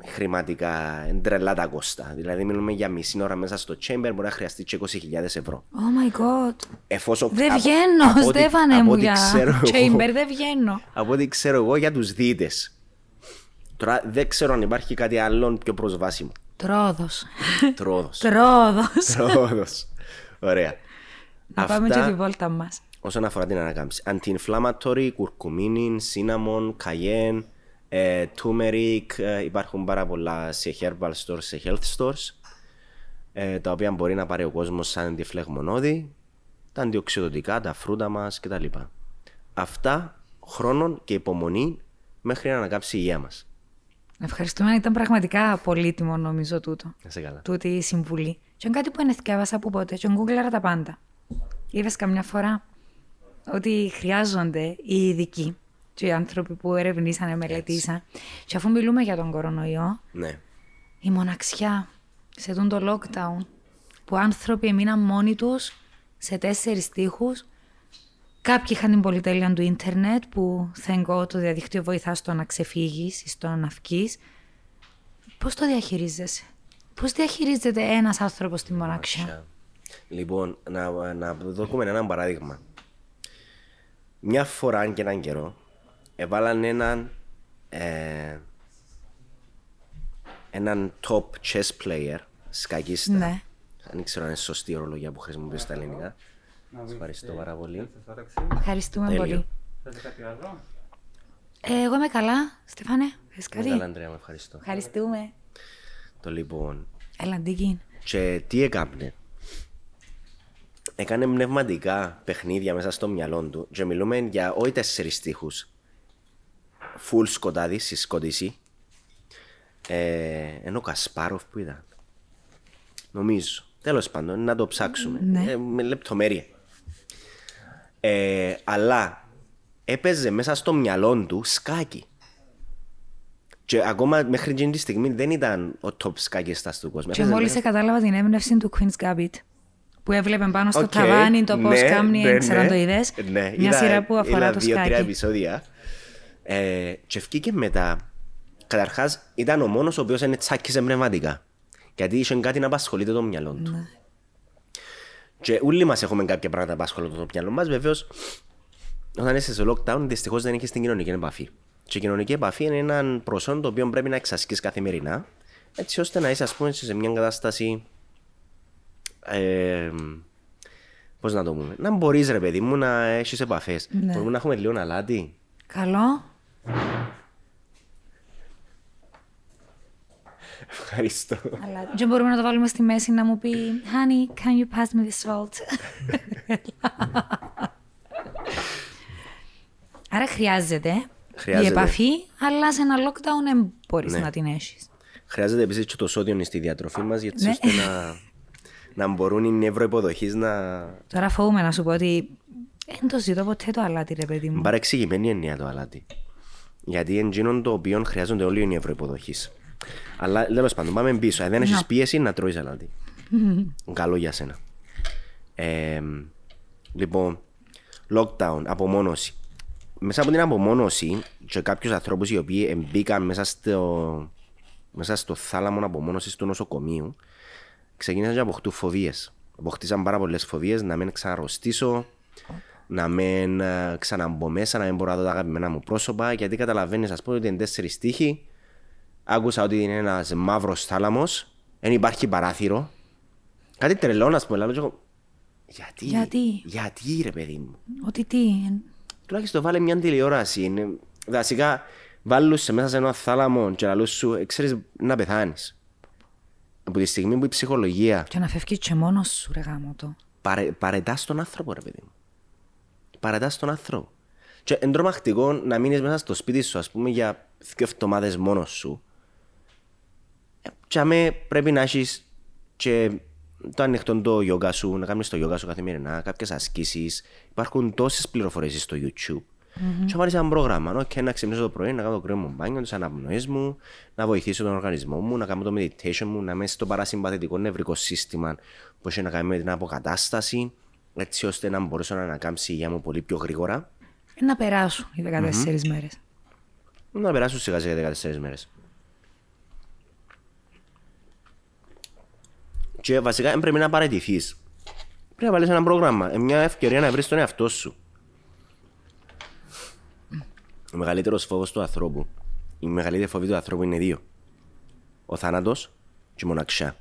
χρηματικά, είναι τρελά τα κόστα. Δηλαδή, μιλούμε για μισή ώρα μέσα στο chamber, μπορεί να χρειαστεί και 20.000 ευρώ. Oh my god. Εφόσον, Δεν από- βγαίνω, από ό,τι- Στέφανε από μου ό,τι για ξέρω εγώ- chamber, δεν βγαίνω. από ό,τι ξέρω εγώ για τους δίτες. Τώρα δεν ξέρω αν υπάρχει κάτι άλλο πιο προσβάσιμο. Τρόδος. Τρόδος. Τρόδος. Τρόδος. Ωραία. Να πάμε και τη βόλτα μας. όσον αφορά την ανακάμψη. Anti-inflammatory, κουρκουμίνιν, cinnamon, cayenne, ε, turmeric, ε, υπάρχουν πάρα πολλά σε herbal stores, σε health stores, ε, τα οποία μπορεί να πάρει ο κόσμος σαν αντιφλεγμονώδη, τα αντιοξυδοτικά, τα φρούτα μας κτλ. Αυτά χρόνων και υπομονή μέχρι να ανακάψει η υγεία μας. Ευχαριστούμε, ήταν πραγματικά πολύτιμο νομίζω τούτο. Να σε καλά. Τούτη η συμβουλή. Και είναι κάτι που ενεθιάβασα από πότε, και γκούγκλαρα τα πάντα. Είδες καμιά φορά ότι χρειάζονται οι ειδικοί και οι άνθρωποι που ερευνήσανε, μελετήσαν. Και αφού μιλούμε για τον κορονοϊό, Ναι. η μοναξιά σε τον το lockdown που άνθρωποι έμειναν μόνοι τους σε τέσσερις τείχους Κάποιοι είχαν την πολυτέλεια του ίντερνετ που thank God το διαδίκτυο βοηθά στο να ξεφύγεις ή στο να βγεις. Πώς το διαχειρίζεσαι, πώς διαχειρίζεται ένας άνθρωπος τη μοναξιά; Λοιπόν, να, να δούμε ένα παράδειγμα. Μια φορά και έναν καιρό έβαλαν έναν ε, έναν top chess player, σκακίστα. Ναι. Δεν ξέρω αν είναι σωστή η ορολογία που χρησιμοποιώ στα ελληνικά. Σας ευχαριστώ πάρα πολύ. Ευχαριστούμε Τέλειο. πολύ. Θες κάτι άλλο; Ε, εγώ είμαι καλά. Στεφάνε, θες κάτι; Καλά, Αντρέα, με ευχαριστώ. Ευχαριστούμε. Το λοιπόν. Έλα, Ντίκιν. Και τι έκανε. Έκανε πνευματικά παιχνίδια μέσα στο μυαλό του και μιλούμε για όχι τέσσερις στίχους. Φουλ σκοτάδι, συσκότηση. Ε, ενώ ο Κασπάροφ που ήταν. Νομίζω. Τέλος πάντων, να το ψάξουμε. Ναι. Ε, με λεπτομέρεια. Ε, αλλά έπαιζε μέσα στο μυαλό του σκάκι. Και ακόμα μέχρι εκείνη τη στιγμή δεν ήταν ο top σκακίστας του κόσμου. Και Έπαιζε μόλις μέσα- κατάλαβα την έμπνευση του Queen's Gambit που έβλεπε πάνω στο Οκ, ταβάνι το πώς ναι, κάνει, ναι, ξέρω αν ναι. το είδες. Ναι, Μια είδα- σειρά που αφορά είδα το δύο-τρία σκάκι. επεισόδια. Ε, και βγήκε μετά. Καταρχάς ήταν ο μόνος ο οποίος είναι τσάκισε πνευματικά. Γιατί είχε κάτι να απασχολείται το μυαλό του. Ναι. Και όλοι μας έχουμε κάποια πράγματα που απασχολούν το μυαλό μας. Βεβαίως, όταν είσαι σε lockdown, δυστυχώς δεν έχεις την κοινωνική επαφή. Και η κοινωνική επαφή είναι ένα προσόν το οποίο πρέπει να εξασκείς καθημερινά, έτσι ώστε να είσαι, ας πούμε, σε μια κατάσταση ε, Πώς να το πούμε, να μπορείς ρε παιδί μου να έχεις επαφές. Ναι. Μπορούμε να έχουμε λίγο αλάτι. Καλό. Ευχαριστώ. Αλλά και μπορούμε να το βάλουμε στη μέση να μου πει Honey, can you pass me the salt? Άρα χρειάζεται, Χρειάζεται. η επαφή, αλλά σε ένα lockdown δεν μπορείς Ναι. να την έχεις. Χρειάζεται επίσης και το σώδιο στη διατροφή μας, γιατί Ναι. ώστε να, να μπορούν οι νευροϋποδοχείς να. Τώρα φοβούμαι να σου πω ότι δεν το ζητώ ποτέ το αλάτι ρε παιδί μου. Παρεξηγημένη εννοία το αλάτι. Γιατί εντζήνων το οποίο χρειάζονται όλοι οι νευροϋποδοχείς. Αλλά τέλος πάντων, πάμε πίσω. Αν δεν έχεις Να. πίεση, να τρώεις αλάτι. *laughs* Καλό για σένα. Ε, λοιπόν, lockdown, απομόνωση. Μέσα από την απομόνωση και κάποιους ανθρώπους οι οποίοι μπήκαν μέσα στο, μέσα στο θάλαμο απομόνωσης του νοσοκομείου, ξεκίνησαν να αποκτούν φοβίες. Αποκτήσαν πάρα πολλές φοβίες να μην ξαναρρωστήσω, να μην ε, ξαναμπω μέσα, να μην μπορώ να δω τα αγαπημένα μου πρόσωπα. Γιατί καταλαβαίνεις, ας πούμε, ότι είναι τέσσερις τείχοι. Άκουσα ότι είναι ένας μαύρος θάλαμος, δεν υπάρχει παράθυρο. Κάτι τρελό, να πούμε. Λέω, και εγώ, γιατί, Γιατί; γιατί, ρε παιδί μου. Ότι τι, Τουλάχιστον βάλε μια τηλεόραση. Είναι... Βασικά, βάλουν σε μέσα σε ένα θάλαμο και λαλούς σου, «Ε, ξέρεις να πεθάνεις. Από τη στιγμή που η ψυχολογία και να φεύγεις και μόνος σου ρε γάμο το. παρε, παρετάς τον άνθρωπο, ρε παιδί μου. Παρετάς τον άνθρωπο. Και είναι τρομακτικό να μείνεις μέσα στο σπίτι σου, ας πούμε, για δύο εβδομάδες μόνος σου. Ε, Και αμέ πρέπει να έχεις και το ανοιχτό το yoga σου, να κάνεις το yoga σου καθημερινά, κάποιες ασκήσεις. Υπάρχουν τόσες πληροφορίες στο YouTube. Mm-hmm. Και μου άρεσε ένα πρόγραμμα, okay, να ξυπνήσω το πρωί, να κάνω το κρύο μου μπάνιο, τις αναπνοές μου, να βοηθήσω τον οργανισμό μου, να κάνω το meditation μου, να είμαι στο παρασυμπαθητικό νευρικό σύστημα που έχει να κάνει με την αποκατάσταση, έτσι ώστε να μπορέσω να ανακάμψει η υγεία μου πολύ πιο γρήγορα. Ε, Να περάσουν οι 14 μέρες. Να περάσω σιγά σιγά 14 μέρες. Και βασικά δεν πρέπει να παραιτηθείς. Πρέπει να βάλεις ένα πρόγραμμα, ε, μια ευκαιρία να βρεις τον εαυτό σου. Ο μεγαλύτερος φόβος του ανθρώπου, η μεγαλύτερη φοβή του ανθρώπου είναι δύο. Ο θάνατος και η μοναξιά.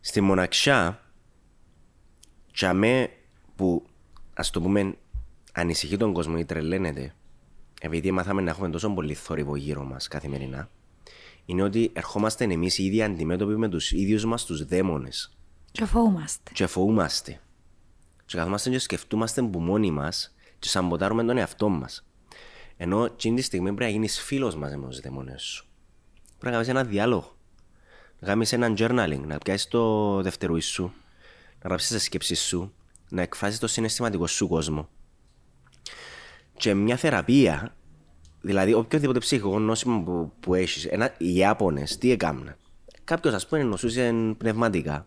Στη μοναξιά, τσαμέ που ας το πούμε ανησυχεί τον κόσμο ή τρελαίνεται, επειδή μάθαμε να έχουμε τόσο πολύ θόρυβο γύρω μας καθημερινά, είναι ότι ερχόμαστε εμείς οι ίδιοι αντιμέτωποι με τους ίδιους μας τους δαίμονες Και φοβούμαστε. και φοβούμαστε. Και καθόμαστε και σκεφτούμαστε που μόνοι μας και σαμποτάρουμε τον εαυτό μας. Ενώ εκείνη τη στιγμή πρέπει να γίνεις φίλος μαζί με τους δαίμονες σου. Πρέπει να κάνεις ένα διάλογο. Να κάνεις ένα journaling, να πιάσεις το δευτερούι σου, να γράψεις τις σκέψεις σου, να εκφράσεις το συναισθηματικό σου κόσμο. Και μια θεραπεία, δηλαδή οποιοδήποτε ψυχικό νόσημα που, που έχεις, ένα, οι Ιάπωνες τι έκαναν. Κάποιος ας πούμε νοσούσε πνευματικά.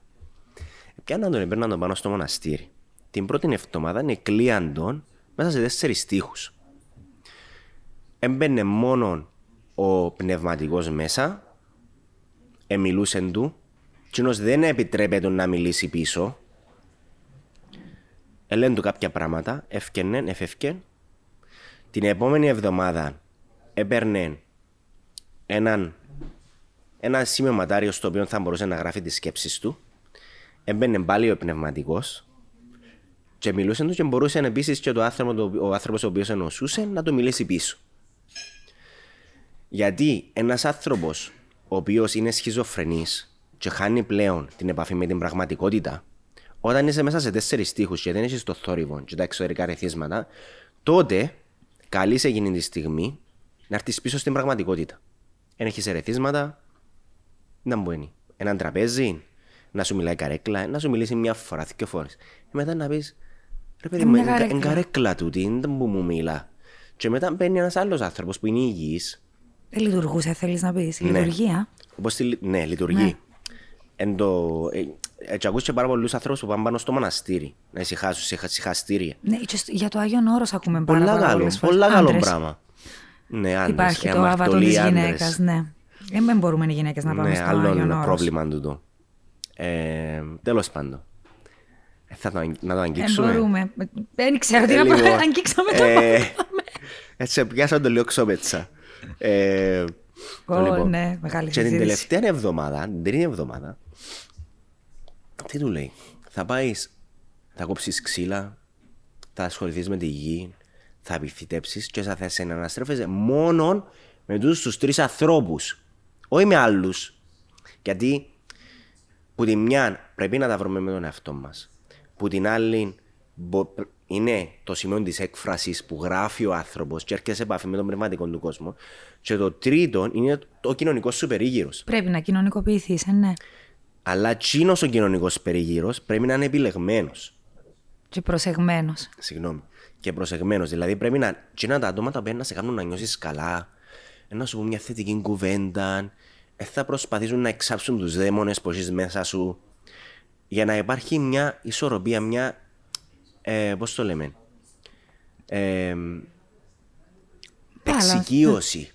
Πιάνναν τον, έπαιρναν τον πάνω στο μοναστήρι. Την πρώτη εβδομάδα εκλείαν τον μέσα σε τέσσερις τείχους. Έμπαινε μόνο ο πνευματικός μέσα, εμιλούσε του, κοινός δεν επιτρέπεται να μιλήσει πίσω. Ελέγχουν του κάποια πράγματα, έφκαινε, εφεύκε. Την επόμενη εβδομάδα έπαιρνε έναν, ένα σημειωματάριο στο οποίο θα μπορούσε να γράφει τις σκέψεις του. Έμπαινε πάλι ο πνευματικός και μιλούσε του και μπορούσε επίσης και το άνθρωπο, το- ο άνθρωπος ο οποίος ενωσούσε να του μιλήσει πίσω. Γιατί ένας άνθρωπος ο οποίος είναι σχιζοφρενής και χάνει πλέον την επαφή με την πραγματικότητα, όταν είσαι μέσα σε τέσσερις τείχους και δεν έχεις το θόρυβο και τα εξωτερικά ρεθίσματα, τότε καλείς εκείνη τη στιγμή να έρθεις πίσω στην πραγματικότητα. Δεν έχεις ερεθίσματα, να μπαίνει. Έναν τραπέζι, να σου μιλάει καρέκλα, να σου μιλήσει μια φορά, δύο φορές. Και μετά να πεις, ρε παιδί Ε, μου, μια είναι καρέκλα. καρέκλα τούτη, είναι που μου μιλά. Και μετά μπαίνει ένας άλλος άνθρωπος που είναι υγιής, Δεν λειτουργούσε, θέλεις να πεις. Λειτουργία. όπως τη, λει- ναι, λειτουργεί. Εν το, ε, έτσι ακούς και πάρα πολλούς ανθρώπους που πάνε πάνω στο μοναστήρι, να ησυχάσουν, σε ησυχαστήρια. Ναι, και στο- για το Άγιον Όρος ακούμε πάρα, Πολλά πάρα καλό, πολλές φορές. πολλά καλό Άντρες. πράγμα. Ναι, άντρες, Υπάρχει ε, το άβατο αμαρτωλοί της άντρες. γυναίκας, ναι. Ε, δεν μπορούμε οι γυναίκες να πάμε Ναι, στο άλλο Άγιον ένα Όρος. πρόβλημα τούτο. Ε, τέλος πάντων. Ε, θα το, αγγ- να το Ε, αγγίξουμε. μπορούμε. Δεν ξέρω τι Ε, να λίγο. πω. Αγγίξαμε το Ε, Έτσι, πιάσα το λίγο ξόπετσα. Ε, Ω, λοιπόν, ναι, μεγάλη Και την συζήτηση. τελευταία εβδομάδα, την τρίτη εβδομάδα, τι του λέει, θα πάεις, θα κόψεις ξύλα, θα ασχοληθείς με τη γη, θα επιφυτέψεις και θα θες να αναστρέφεσαι μόνο με τους τους τρεις ανθρώπους, όχι με άλλους. Γιατί που τη μια πρέπει να τα βρούμε με τον εαυτό μας. Που την άλλη μπο- είναι το σημείο της έκφρασης που γράφει ο άνθρωπος και έρχεται σε επαφή με τον πνευματικό του κόσμο. Και το τρίτο είναι το κοινωνικός σου περίγυρος. Πρέπει να κοινωνικοποιηθείς, ε, ναι. Αλλά εκείνο ο κοινωνικός περίγυρος πρέπει να είναι επιλεγμένος. Και προσεγμένος. Συγγνώμη. Και προσεγμένος. Δηλαδή πρέπει να. Εκείνα τα άτομα τα οποία να σε κάνουν να νιώσεις καλά, να σου πούν μια θετική κουβέντα, ε, θα προσπαθήσουν να εξάψουν τους δαίμονες που έχεις μέσα σου, για να υπάρχει μια ισορροπία, μια. Ε, Πώς το λέμε. Ε, εξοικείωση.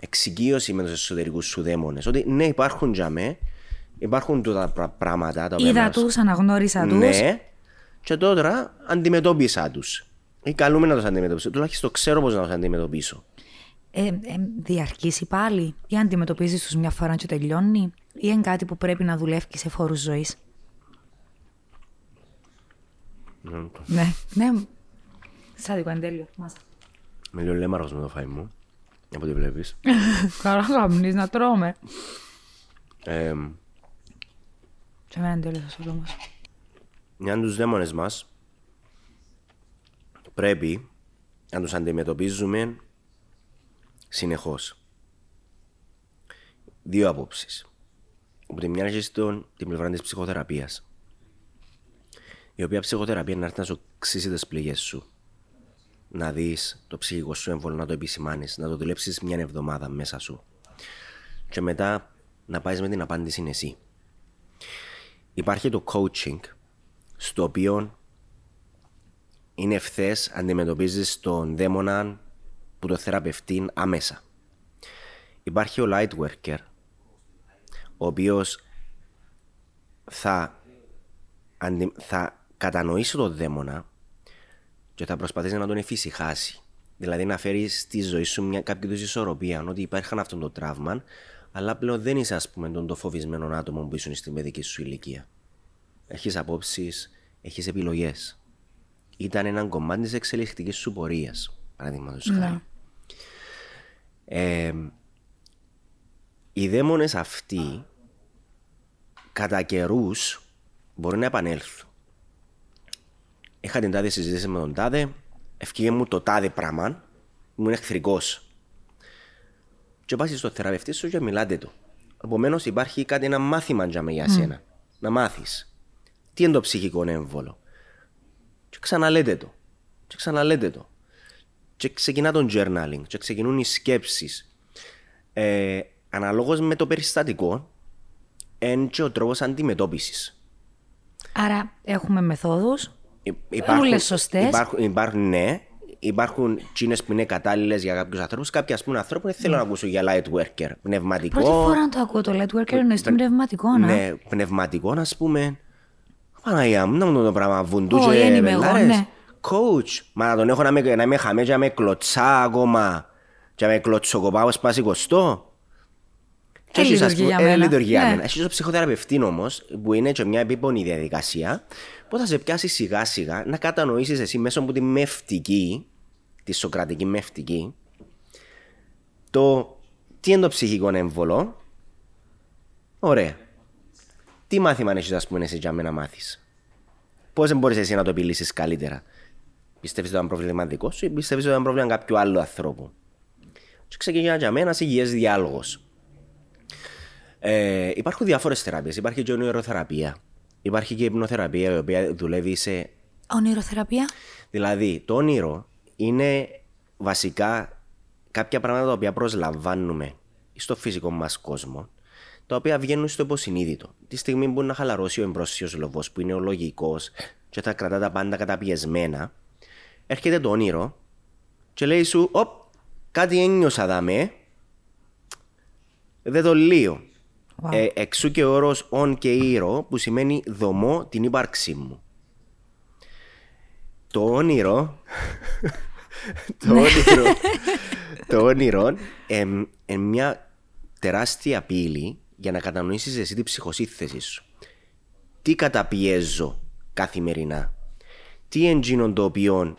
Εξοικείωση με τους εσωτερικούς σου δαίμονες. Ότι ναι, υπάρχουν για με, υπάρχουν τούτα πρα- πράγματα τα οποία Είδα μας- τους, αναγνώρισα τους. ναι, και τώρα αντιμετώπισα τους. Ή καλούμε να του αντιμετωπίσω. Τουλάχιστον ξέρω πώς να του αντιμετωπίσω. Ε, ε, διαρκήσει πάλι; Ή αντιμετωπίζεις τους μια φορά και τελειώνει, ή είναι κάτι που πρέπει να δουλεύει σε φόρου ζωής; Ναι, ναι. Σαν δικό εν τέλειο. Μάσα. Με λίγο λέμαρος με το φάι μου. Από ό,τι βλέπεις. *laughs* Καλά γαμνείς να τρώμε. Ε, Σε μένα εν τέλειος θα σου πω όμως. μια τους δαίμονες μας πρέπει να τους αντιμετωπίζουμε συνεχώς. δύο απόψεις. Από τη μια έχει στον την πλευρά της ψυχοθεραπείας. Η οποία ψυχοθεραπεία να έρθει να σου ξύσει τις πληγές σου. Να δεις το ψυχικό σου έμβολο, να το επισημάνεις, να το δουλέψεις μια εβδομάδα μέσα σου. Και μετά να πάεις με την απάντηση είναι εσύ. Υπάρχει το coaching, στο οποίο είναι ευθέ αντιμετωπίζεις τον δαίμονα που το θεραπευτεί άμεσα. Υπάρχει ο light worker, ο οποίος θα, αντι... θα κατανοήσει τον δαίμονα και θα προσπαθήσει να τον εφησυχάσει. Δηλαδή να φέρει στη ζωή σου μια κάποια ισορροπία, ότι υπάρχει αυτό το τραύμα, αλλά πλέον δεν είσαι, ας πούμε, τον το φοβισμένο άτομο που ήσουν στην παιδική σου ηλικία. Έχεις απόψεις, έχεις επιλογές. Ήταν ένα κομμάτι της εξελιχτικής σου πορείας, παραδείγματος Ναι. χάρη. Ε, οι δαίμονες αυτοί κατά καιρούς μπορεί να επανέλθουν. Είχα την τάδε συζήτηση με τον τάδε, ευκήγε μου το τάδε πράγμα, ήμουν εχθρικός. Και πας στο θεραπευτή σου και μιλάτε του. Επομένως υπάρχει κάτι ένα μάθημα για με για σένα. Να μάθεις. Τι είναι το ψυχικό έμβολο. Και ξαναλέτε το. Και ξαναλέτε το. Και ξεκινά τον journaling. Και ξεκινούν οι σκέψεις. Ε, αναλόγως με το περιστατικό, είναι και ο τρόπος αντιμετώπισης. Άρα έχουμε μεθόδους. Υ- Όλες σωστές. Υπάρχουν, υπάρχουν, ναι. Υπάρχουν τσίνε που είναι κατάλληλες για κάποιους ανθρώπους. Κάποιοι, ας πούμε, ανθρώπου δεν θέλουν να ακούσουν για light worker. Πνευματικό. Πρώτη φορά να το ακούω το light worker εννοείς το πνευματικό, να. Ναι, πνευματικό, ας πούμε. Παναγία μου, να μου το πράγμα βουντού Ω, και δεν είμαι εγώ, βελάρες. ναι. Coach, μα να τον έχω να με, να με χαμέ και να με κλωτσά ακόμα και να με κλωτσοκοπάω σπάσει κοστό. Ε, λειτουργεί για μένα. Ε, λειτουργεί για Ναι. μένα. Έχεις το ψυχοθεραπευτή όμως, που είναι και μια επίπονη διαδικασία, που θα σε πιάσει σιγά σιγά να κατανοήσεις εσύ μέσω από τη μευτική, τη σοκρατική μευτική, το τι είναι το ψυχικό έμβολο. Ωραία. Τι μάθημα έχεις, ας πούμε, εσύ για μένα να μάθεις; Πώς δεν μπορείς εσύ να το επιλύσεις καλύτερα; Πιστεύεις ότι ήταν πρόβλημα δικό σου ή πιστεύεις ότι ήταν πρόβλημα κάποιου άλλου ανθρώπου; Και ξεκινά για μένα υγιές διάλογος. Ε, υπάρχουν διάφορες θεραπείες. Υπάρχει και η ονειροθεραπεία. Υπάρχει και η υπνοθεραπεία η οποία δουλεύει σε. Ονειροθεραπεία; Δηλαδή, το όνειρο είναι βασικά κάποια πράγματα τα οποία προσλαμβάνουμε στο φυσικό μας κόσμο, τα οποία βγαίνουν στο υποσυνείδητο. Τη στιγμή που να χαλαρώσει ο εμπρόσιος λογό, που είναι ο λογικό και θα κρατά τα πάντα καταπιεσμένα, έρχεται το όνειρο και λέει σου, Οπ, κάτι ένιωσα δαμέ, δεν το λύω. Wow. Ε, εξού και ο όρος «ον» και «ήρο» που σημαίνει «δομώ την ύπαρξή μου». Το όνειρο... *laughs* το όνειρο... το όνειρο είναι μια τεράστια πύλη για να κατανοήσεις εσύ την ψυχοσύνθεση σου. Τι καταπιέζω καθημερινά; Τι εντζήνων το οποίο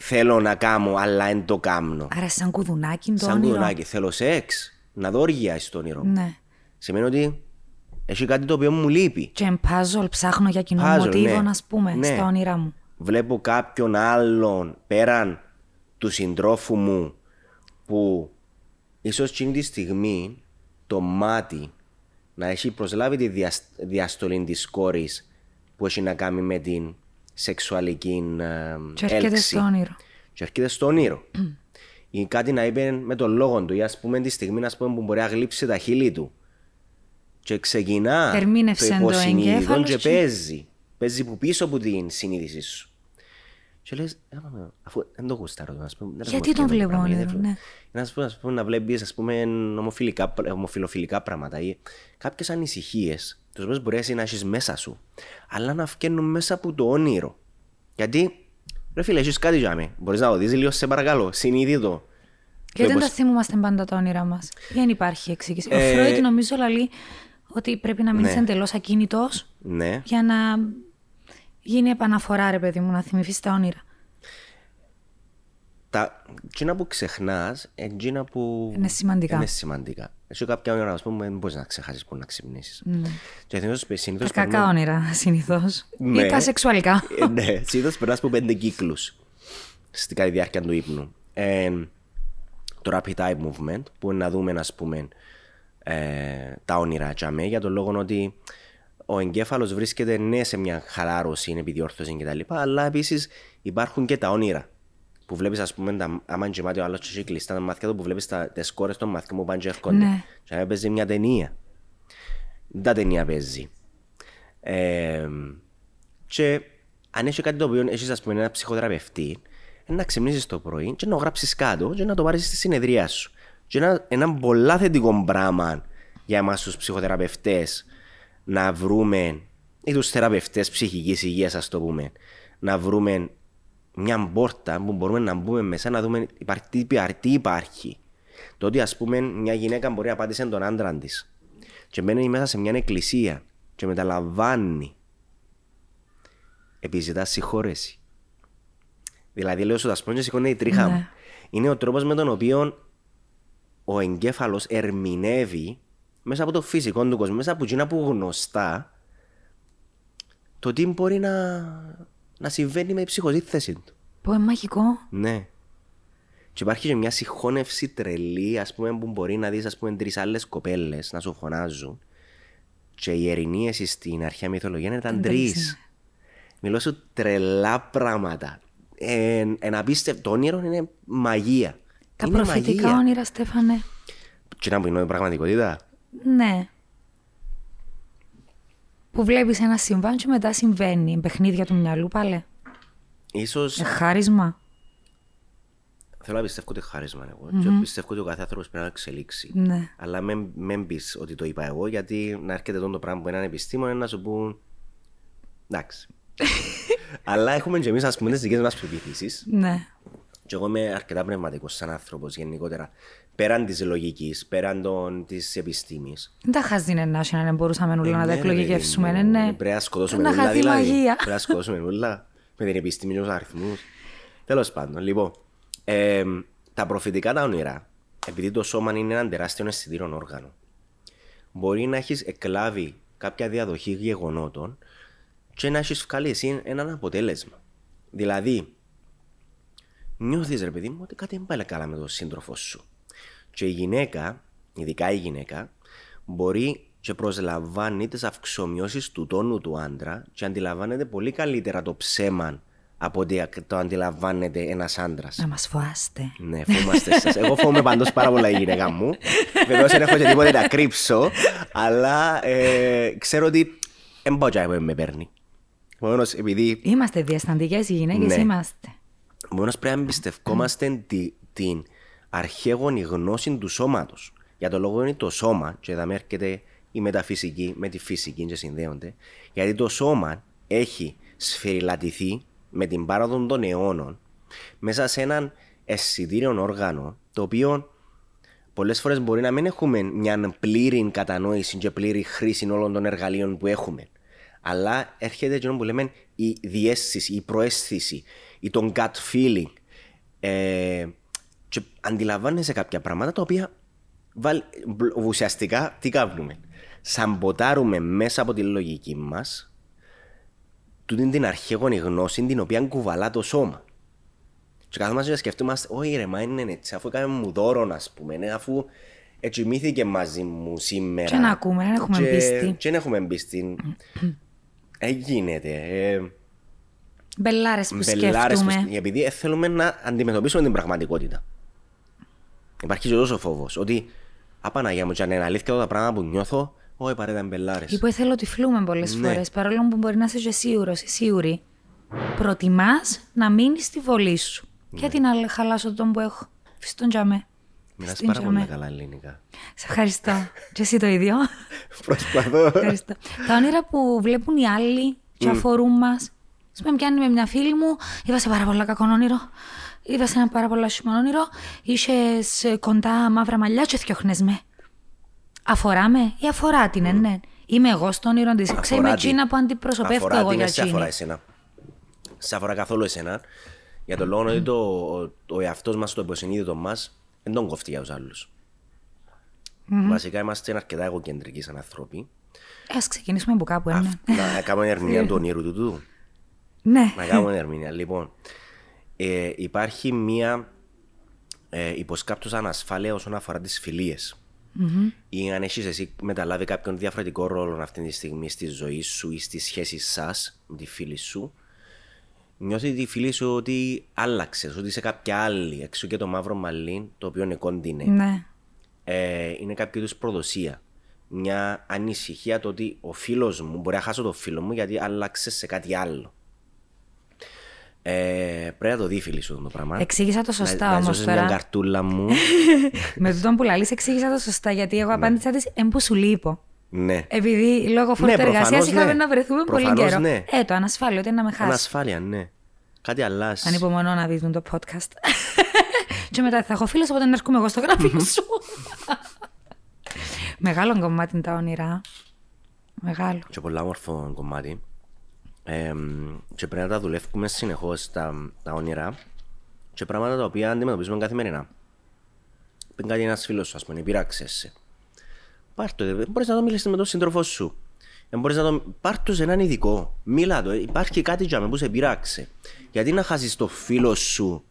θέλω να κάνω αλλά δεν το κάνω. Άρα σαν κουδουνάκι το Σαν όνειρο. κουδουνάκι, θέλω σεξ. Να δω όργια στο όνειρο μου. Ναι. Σημαίνει ότι έχει κάτι το οποίο μου λείπει. Και puzzle ψάχνω για κοινό Puzzle, μοτίβο, ναι. να πούμε, Ναι. στα όνειρά μου. Βλέπω κάποιον άλλον πέραν του συντρόφου μου που ίσως εκείνη τη στιγμή το μάτι να έχει προσλάβει τη διασ- διαστολή της κόρης που έχει να κάνει με την σεξουαλική ε, Και έρχεται έλξη. στο όνειρο. Και έρχεται στο όνειρο. ή κάτι να είπε με τον λόγο του, ή ας πούμε τη στιγμή ας πούμε, που μπορεί να γλύψει τα χείλη του. Και ξεκινά Ερμήνευσε το το υποσυνείδητο εγκέφαλος και και- παίζει. Παίζει που πίσω από την συνείδησή σου. Και λες, «Ε, μα, αφού δεν το γουστάρω, ας πούμε, δεν Γιατί μου τον αρκεί βλέπω πράγμα, όνειρο, γιατί- ναι. Να σου πω, ας πούμε, να βλέπεις ας πούμε, ομοφιλικά, ομοφιλοφιλικά πράγματα ή κάποιες ανησυχίες, τις οποίες μπορεί εσύ να έχεις μέσα σου, αλλά να βγαίνουν μέσα από το όνειρο. Γιατί, ρε φίλε, έχεις κάτι για μέ. Μπορείς να το δεις λίγο, σε παρακαλώ, συνειδητό. Και δεν Όπως- τα θυμούμαστε πάντα τα όνειρά μας. Δεν υπάρχει εξήγηση. Ο Ε, Φρόιτ νομίζω λέει ότι πρέπει να μείνεις ναι. εντελώς ακίνητος Ναι. για να γίνει επαναφορά, ρε παιδί μου, να θυμηθείς τα όνειρα. Τα εκείνα που ξεχνάς, εκείνα που Είναι σημαντικά. είναι σημαντικά. Εσύ κάποια όνειρα, ας πούμε, δεν μπορείς να ξεχάσεις που να ξυπνήσεις. Και συνήθως, Τα συνήθως κακά περνούν- όνειρα συνήθως. Ναι. Ή τα σεξουαλικά. Ε, ναι, συνήθως περνάς από πέντε κύκλους στη κατά τη διάρκεια του ύπνου. Ε, το rapid eye movement, που είναι να δούμε, ας πούμε, ε, τα όνειρα τσαμέ, για τον λόγο ότι ο εγκέφαλος βρίσκεται ναι σε μια χαλάρωση, επιδιόρθωση κτλ. Αλλά επίσης υπάρχουν και τα όνειρα. Που βλέπεις, ας πούμε, τα, άμα είναι γεμάτι ο άλλος και κλειστά τα μάτια του, που βλέπεις τις κόρες των μαθηκών που πάνε και έρχονται. Ναι. Και να παίζει μια ταινία. Δεν τα ταινία παίζει. Ε, και αν έχει κάτι το οποίο έχεις, ας πούμε, ένα ψυχοθεραπευτή, να ξυπνήσεις το πρωί και να το γράψεις κάτω και να το πάρεις στη συνεδρία σου. Και ένα, ένα πολλά θετικό πράγμα για εμάς τους ψυχοθεραπευτές να βρούμε, ή τους θεραπευτές ψυχικής υγείας, ας το πούμε, να βρούμε μια πόρτα που μπορούμε να μπούμε μέσα να δούμε υπάρχει, τι υπάρχει. Το ότι ας πούμε μια γυναίκα μπορεί να απάντησε τον άντρα της και μένει μέσα σε μια εκκλησία και μεταλαμβάνει επιζητά συγχώρεση. Δηλαδή, λέω σου τα σπόνια σηκώνει η τρίχα μου. Ναι. Είναι ο τρόπος με τον οποίο ο εγκέφαλος ερμηνεύει μέσα από το φυσικό του κόσμο, μέσα από εκείνα που γνωστά, το τι μπορεί να, να συμβαίνει με η ψυχοσύνθεση του. Που είναι μαγικό. Ναι. Και υπάρχει και μια συγχώνευση τρελή, ας πούμε, που μπορεί να δεις, ας πούμε, τρεις άλλες κοπέλες να σου φωνάζουν. Και οι ερηνίες στην αρχαία μυθολογία ήταν Ήταν τρεις. τρεις, ναι. Μιλώ σου τρελά πράγματα. Ε, ένα απίστευτο όνειρο είναι μαγεία. Τα είναι προφητικά μαγεία. όνειρα, Στέφανε. Και να που είναι η πραγματικότητα. Ναι. Που βλέπεις ένα συμβάν και μετά συμβαίνει. Παιχνίδια του μυαλού, πάλι. Ίσως Ε, χάρισμα. θέλω να πιστεύω ότι χάρισμα είναι εγώ. Και πιστεύω ότι ο κάθε άνθρωπος πρέπει να εξελίξει. Ναι. Αλλά μην, μην πεις ότι το είπα εγώ, γιατί να έρχεται εδώ το πράγμα που έναν επιστήμονα να σου πούν. Εντάξει. *laughs* Αλλά έχουμε και εμείς, ας πούμε, τις δικές μας πεπιθήσει. Ναι. Και εγώ είμαι αρκετά πνευματικός σαν άνθρωπος γενικότερα. Πέραν της λογικής, πέραν της επιστήμης. Δεν τα χαζίνε να να δεν μπορούσαμε όλα να τα εκλογικεύσουμε. Ναι, ναι. Πρέπει να σκοτώσουμε Να όλα χαθεί δηλαδή. μαγεία. Πρέπει να σκοτώσουμε όλα. Με την επιστήμη και τους αριθμούς. Τέλος πάντων, λοιπόν. Ε, τα προφητικά τα όνειρα, επειδή το σώμα είναι ένα τεράστιο αισθητήριο όργανο, μπορεί να έχεις εκλάβει κάποια διαδοχή γεγονότων και να έχεις βγάλει εσύ έναν αποτέλεσμα. Δηλαδή, νιώθεις ρε παιδί μου ότι κάτι δεν πάει καλά με τον σύντροφο σου. Και η γυναίκα, ειδικά η γυναίκα, μπορεί και προσλαμβάνει τις αυξομοιώσεις του τόνου του άντρα και αντιλαμβάνεται πολύ καλύτερα το ψέμα από ότι το αντιλαμβάνεται ένας άντρας. Να μας φοάστε. Ναι, φοβόμαστε σας. Εγώ φοβούμαι πάντως πάρα πολλά η γυναίκα μου. Βεβαίως δεν έχω και τίποτα να κρύψω, αλλά ε, ξέρω ότι εμπότια που με παίρνει. Μόνο επειδή Είμαστε διασταντικές οι γυναίκες, Ναι. είμαστε. Μόνο πρέπει να εμπιστευόμαστε τη, την αρχαίγονη γνώση του σώματος. Για το λόγο είναι το σώμα, και εδώ έρχεται η μεταφυσική με τη φυσική και συνδέονται, γιατί το σώμα έχει σφυριλατηθεί με την πάροδο των αιώνων μέσα σε έναν αισθητήριο όργανο, το οποίο πολλές φορές μπορεί να μην έχουμε μια πλήρη κατανόηση και πλήρη χρήση όλων των εργαλείων που έχουμε. Αλλά έρχεται εκείνο που λέμε η διέστηση, η προαίσθηση ή το gut feeling. Ε, και αντιλαμβάνεσαι κάποια πράγματα τα οποία βάλ, ουσιαστικά τι κάνουμε. Σαμποτάρουμε μέσα από τη λογική μας τούτη την αρχαίγονη γνώση την οποία κουβαλά το σώμα. Και καθόμαστε και σκεφτούμαστε, όχι ρε, μα είναι έτσι, αφού έκαμε μου δώρο, α πούμε, ναι, αφού έτσι μύθηκε μαζί μου σήμερα. Και να ακούμε, δεν έχουμε Και- εμπίστη. Και δεν έχουμε εμπίστη. *clears throat* Ε, γίνεται. Ε, Μπελάρες που μπελάρες που σκέφτομαι. σκ- επειδή ε, θέλουμε να αντιμετωπίσουμε την πραγματικότητα. Υπάρχει και τόσο φόβος ότι απαναγία μου, και αν είναι αλήθεια τα πράγματα που νιώθω, όχι παρέτα μπελάρε. Ή που θέλω τυφλούμε πολλές Ναι. φορές, παρόλο που μπορεί να είσαι και σίγουρος ή σίγουρη. Προτιμάς να μείνεις στη βολή σου. Ναι. Γιατί να χαλάσω τον που έχω. Φυστόν τζαμέ. Μιλάς Στην πάρα πολύ τζαμέ. καλά ελληνικά. Σε ευχαριστώ. και εσύ το ίδιο. *laughs* Προσπαθώ. ευχαριστώ. Τα όνειρα που βλέπουν οι άλλοι και αφορούν μας. Α πούμε, πιάνει με μια φίλη μου, είδα σε πάρα πολλά κακό όνειρο. Είδα σε ένα πάρα πολλά σημαντικό όνειρο. Είσαι κοντά μαύρα μαλλιά και θιώχνες με. Αφορά με ή αφορά την, ε, ναι. Είμαι εγώ στο όνειρο της. Ξέρεις με Αφορά την. εκείνα που αντιπροσωπεύω Αφορά εγώ την, για δεν σε αφορά εκείνη. εσένα. Σε αφορά καθόλου εσένα. Για τον λόγο ότι το, ο, ο εαυτός μας, το υποσυνείδητο μας, δεν τον κόφτει για τους άλλους. Βασικά είμαστε αρκετά εγωκεντρικοί σαν άνθρωποι. Α ξεκινήσουμε από κάπου, ε, ναι. να κάνουμε ερμηνεία του ονείρου του τούτου. Ναι. Να κάνουμε ερμηνεία. Λοιπόν, ε, υπάρχει μία ε, υποσκάπτω ανασφάλεια όσον αφορά τις φιλιε Ή αν έχεις εσύ μεταλάβει κάποιον διαφορετικό ρόλο αυτή τη στιγμή στη ζωή σου ή στη σχέση σας με τη φίλη σου, νιώθεις τη φίλη σου ότι άλλαξες, ότι είσαι κάποια άλλη. Έξω και το μαύρο μαλλί, το οποίο είναι κοντινέ. Ναι. Ε, είναι κάποιο είδους προδοσία. Μια ανησυχία το ότι ο φίλος μου μπορεί να χάσω το φίλο μου γιατί άλλαξες σε κάτι άλλο. Ε, πρέπει να το δει φίλη σου το πράγμα. Εξήγησα το σωστά να, να όμως σώσεις τώρα. μια καρτούλα μου. *laughs* με τούτον που λαλείς εξήγησα το σωστά γιατί εγώ απάντησα της εμπού σου λείπω. ναι. Επειδή λόγω φόρτου Ναι, εργασία προφανώς, είχαμε ναι. να βρεθούμε πολύ Προφανώς, καιρό. ναι. Ε, το ανασφάλειο, ότι είναι να με χάσεις. Ανασφάλεια, ναι. Κάτι αλλάζει. Ανυπομονώ να δείτε το podcast. *laughs* και μετά θα έχω φίλο, οπότε να έρχομαι εγώ στο γραφείο σου. *laughs* Μεγάλο κομμάτι είναι τα όνειρα. Μεγάλο. Και πολλά όμορφο κομμάτι. Ε, και πρέπει να τα δουλεύουμε συνεχώς τα, τα όνειρα και πράγματα τα οποία αντιμετωπίζουμε καθημερινά. Πει κάτι ένας φίλος σου, ας πούμε, πειράξες σε. Πάρ' το, δεν μπορείς να το μιλήσεις με τον σύντροφό σου. Δεν μπορείς να το... Πάρ' το σε έναν ειδικό. Μίλα το. Υπάρχει κάτι για με που σε πειράξε. Γιατί να χάσεις το φίλο σου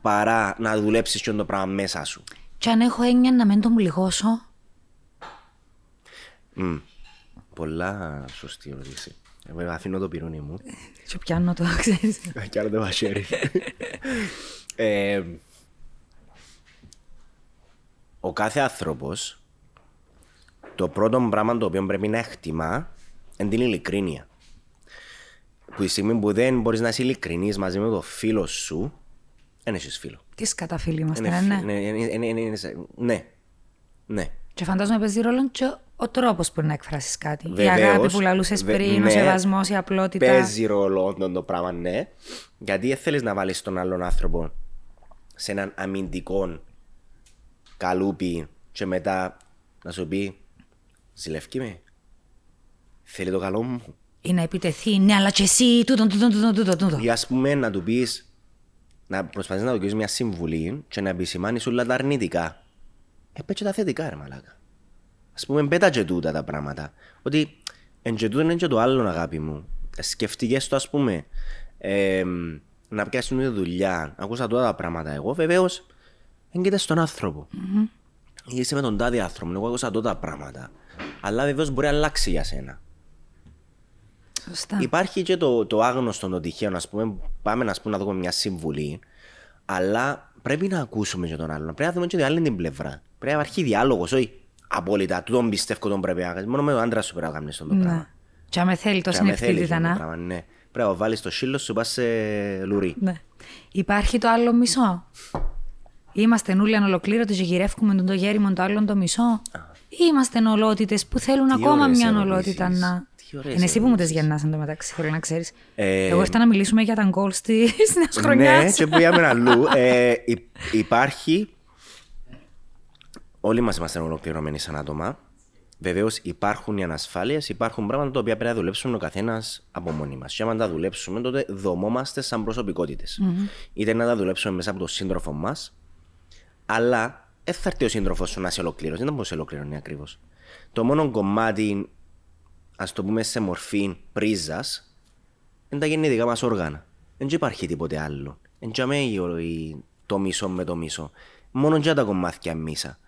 παρά να δουλέψεις και το πράγμα μέσα σου; Και αν έχω έννοια να μην τον πληγώσω. Μμ. Πολλά σωστή ερώτηση. Εγώ αφήνω το πυρούνι μου. Και πιάνω το, ξέρεις. Κι άλλο το μαχαίρι. Ε, ο κάθε άνθρωπος το πρώτο πράγμα το οποίο πρέπει να εκτιμά είναι την ειλικρίνεια. Που τη στιγμή που δεν μπορείς να είσαι ειλικρινής μαζί με το φίλο σου, δεν έχεις φίλο. Τι σκαταφίλοι είμαστε, Είναι ναι, φι- ναι. ναι, είναι- είναι- είναι- είναι- Ναι. Ναι. Και φαντάζομαι παίζει ρόλο και ο τρόπος που να εκφράσεις κάτι. η Βεβαίως, αγάπη που λαλούσες βε- πριν, ο ναι, σεβασμός, η απλότητα. Παίζει ρόλο αυτό το πράγμα, ναι. Γιατί δεν θέλεις να βάλεις τον άλλον άνθρωπο σε έναν αμυντικό καλούπι και μετά να σου πει Ζηλεύκει με. Θέλει το καλό μου. Ή να επιτεθεί, ναι, αλλά και εσύ, τούτον, τούτον, τούτον, τούτον, τούτον. Ή ας πούμε να του πεις να προσπαθείς να του πει μια συμβουλή και να επισημάνεις όλα τα αρνητικά. Ε, πέτσε τα θετικά, ρε μαλάκα. Α πούμε, πέτα και τούτα τα πράγματα. Ότι εν και τούτο είναι και το άλλο, αγάπη μου. Σκεφτήκε το, ας πούμε, ε, να πιάσεις μια δουλειά. Ακούσα τώρα τα πράγματα. Εγώ βεβαίως έγκυται στον άνθρωπο. Είσαι με τον τάδε άνθρωπο. Εγώ άκουσα τότε τα πράγματα. Αλλά βεβαίως μπορεί να αλλάξει για σένα. Σωστά. Υπάρχει και το, το άγνωστο, το τυχαίο, να πούμε, πάμε να, πούμε, να δούμε μια συμβουλή, αλλά πρέπει να ακούσουμε και τον άλλον. Πρέπει να δούμε και την άλλη την πλευρά. Πρέπει να υπάρχει διάλογος, όχι απόλυτα. Του τον πιστεύω τον πρέπει να κάνεις. Μόνο με τον άντρας σου πρέπει να κάνεις το πράγμα. Ναι. Και αν με θέλει Και τόση αν με θέλεις ευθύτητα αυτό το να. πράγμα, ναι. Πρέπει να βάλεις το σύλλο σου, πας σε λουρί. Ναι. Υπάρχει το άλλο μισό. Είμαστε νουλοι ανολοκλήρωτοι και γυρεύουμε τον το γέριμον το άλλον το μισό. Ή είμαστε νολότητες που θέλουν Τι ακόμα ωραίες μια ερωτήσεις. νολότητα να. Τι ωραίες Είναι εσύ που μου τις ερωτήσεις. γεννά εν τω μεταξύ, θέλω να ξέρεις. Ε, Εγώ ήρθα να μιλήσουμε για τα γκολ τη νέα χρονιά. Ναι, και πήγαμε αλλού. Ε, υ- υπάρχει. Όλοι μας είμαστε ολοκληρωμένοι σαν άτομα. Βεβαίως υπάρχουν οι ανασφάλειες, υπάρχουν πράγματα τα οποία πρέπει να δουλέψουμε ο καθένας από μόνοι μας. Και άμα τα δουλέψουμε, τότε δομόμαστε σαν προσωπικότητες. Είτε να τα δουλέψουμε μέσα από τον σύντροφο μας, αλλά δεν θα έρθει ο σύντροφος σου να σε ολοκληρώσει. Δεν θα σε ολοκληρώνει ακριβώς. Το μόνο κομμάτι, ας το πούμε σε μορφή πρίζας, είναι τα γεννητικά μας όργανα. Δεν υπάρχει τίποτε άλλο. Δεν τζαμέ το μισό με το μισό. Μόνο για τα κομμάτια μίσα.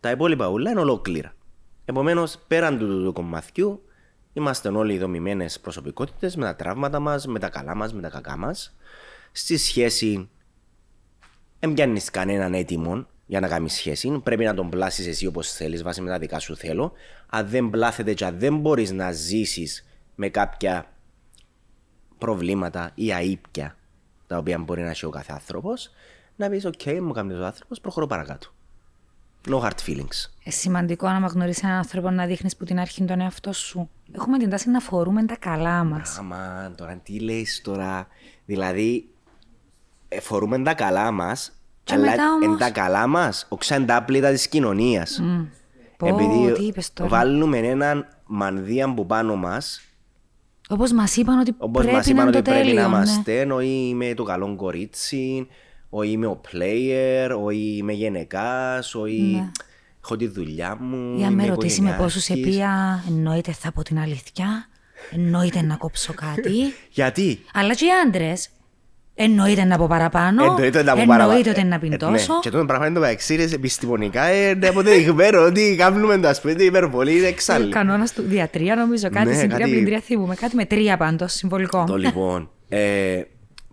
Τα υπόλοιπα ούλα είναι ολόκληρα. Επομένως, πέραν του, του, του κομματιού, είμαστε όλοι δομημένες προσωπικότητες με τα τραύματα μας, με τα καλά μας, με τα κακά μας. Στη σχέση, δεν πιάνεις κανέναν έτοιμο για να κάνεις σχέση. Πρέπει να τον πλάσεις εσύ όπως θέλεις, βάσει με τα δικά σου θέλω. Αν δεν πλάθεται και αν δεν μπορείς να ζήσεις με κάποια προβλήματα ή αήπια τα οποία μπορεί να έχει ο κάθε άνθρωπος, να πεις: OK, μου κάνει ο άνθρωπος, προχωρώ παρακάτω. No hard feelings. Ε, σημαντικό να γνωρίσει έναν άνθρωπο να δείχνεις που την αρχή τον εαυτό σου. Έχουμε την τάση να φορούμε τα καλά μας. Άμα τώρα τι λέει τώρα; Δηλαδή, ε, φορούμε τα καλά μας, Και αλλά μετά όμως- εν τα καλά μας, όχι σαν τα άπλυτα της κοινωνίας. Πω, τι είπες τώρα. βάλουμε έναν μανδύα από πάνω μα, Όπως μας είπαν ότι όπως πρέπει μα να είπαν είναι ότι το πρέπει να τέλειο. ναι. είμαστε, όχι είμαι το καλό κορίτσι, όχι είμαι ο player, όχι είμαι γενεκά, όχι έχω τη δουλειά μου. Ή αν με είμαι ρωτήσει με πόσους οικογενειάρχης. επία, εννοείται θα πω την αλήθεια. Εννοείται να κόψω κάτι. *laughs* Γιατί, Αλλά και οι άντρες. Εννοείται να πω παραπάνω. Εννοείται να πω Εννοείται παραπάνω. ότι να Ε, πει ναι. τόσο. Και τότε πράγμα είναι το μεταξύ είναι επιστημονικά είναι αποδεδειγμένο ότι κάνουμε το ασπίτι υπερβολή είναι εξάλλη. Κανόνας του διατρία, νομίζω. Κάτι Ναι, συν τρία κάτι- πλην τρία θυμούμε. Κάτι με τρία πάντως, συμβολικό. Το λοιπόν. Ε,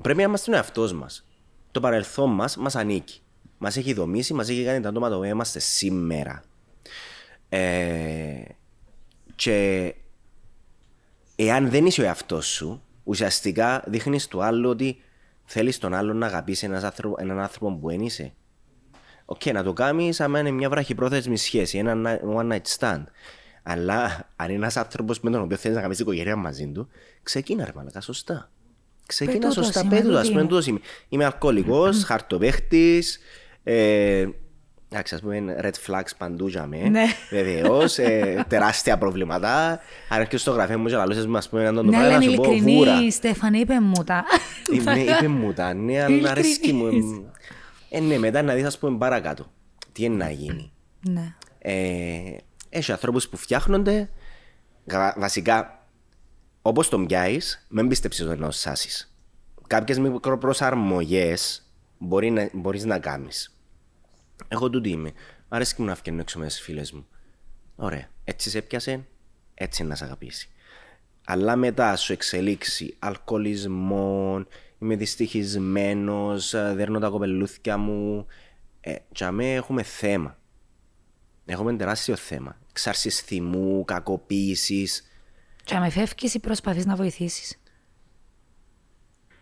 πρέπει να είμαστε ο εαυτός μας. Το παρελθόν μας μας ανήκει. Μας έχει δομήσει, μας έχει κάνει τα άτομα το οποίο είμαστε σήμερα. Ε, και εάν δεν είσαι ο εαυτός σου, ουσιαστικά δείχνεις του άλλου ότι θέλεις τον άλλον να αγαπήσει ένας άνθρωπο, έναν άνθρωπο που δεν είσαι. Οκ, να το κάνεις άμα είναι μια βραχυπρόθεσμη σχέση, ένα ni- one night stand. Αλλά αν είναι ένας άνθρωπος με τον οποίο θέλεις να κάνεις οικογένεια μαζί του, ξεκίνα ρε μαλακά, σωστά. Ξεκίνα Πες τούτος σωστά, είμαι, πέτω, ας τούτη πούμε, είμαι. τούτος είμαι. Είμαι αλκοολικός, χαρτοπαίχτης. Ε, εντάξει, ας πούμε, red flags παντού για μέ. Ναι. Βεβαίως, ε, τεράστια προβλήματα. Αν έρχεσαι στο γραφείο μου και λαλούσες μου, ας πούμε, να τον το Ναι, πάρει αλλά να είναι σου πω βούρα. ειλικρινή, Στέφανη, είπε μου τα. Ε, Ναι, είπε μου τα, ναι, αλλά αρέσκει μου. Ειλικρινής. Ε, ναι, μετά να δεις, ας πούμε, παρακάτω. Τι είναι να γίνει. Ναι. Ε, έχει ανθρώπους που φτιάχνονται, γα- βασικά, όπως τον πιάεις, μην πίστεψες ότι να σάσεις. Κάποιες μικροπροσαρμογές μπορεί να, μπορείς να κάνεις. Εγώ τούτη είμαι. Αρέσκει μου να φτιάχνω έξω με τις φίλες μου. Ωραία. Έτσι σε έπιασε, έτσι να σε αγαπήσει. Αλλά μετά σου εξελίξει αλκοολισμό, είμαι δυστυχισμένος, δέρνω τα κοπελούθια μου. Ε, για μέ έχουμε θέμα. Έχουμε τεράστιο θέμα. Εξάρσει θυμού, κακοποίησης. Και αν με φεύγεις ή προσπαθείς να βοηθήσεις;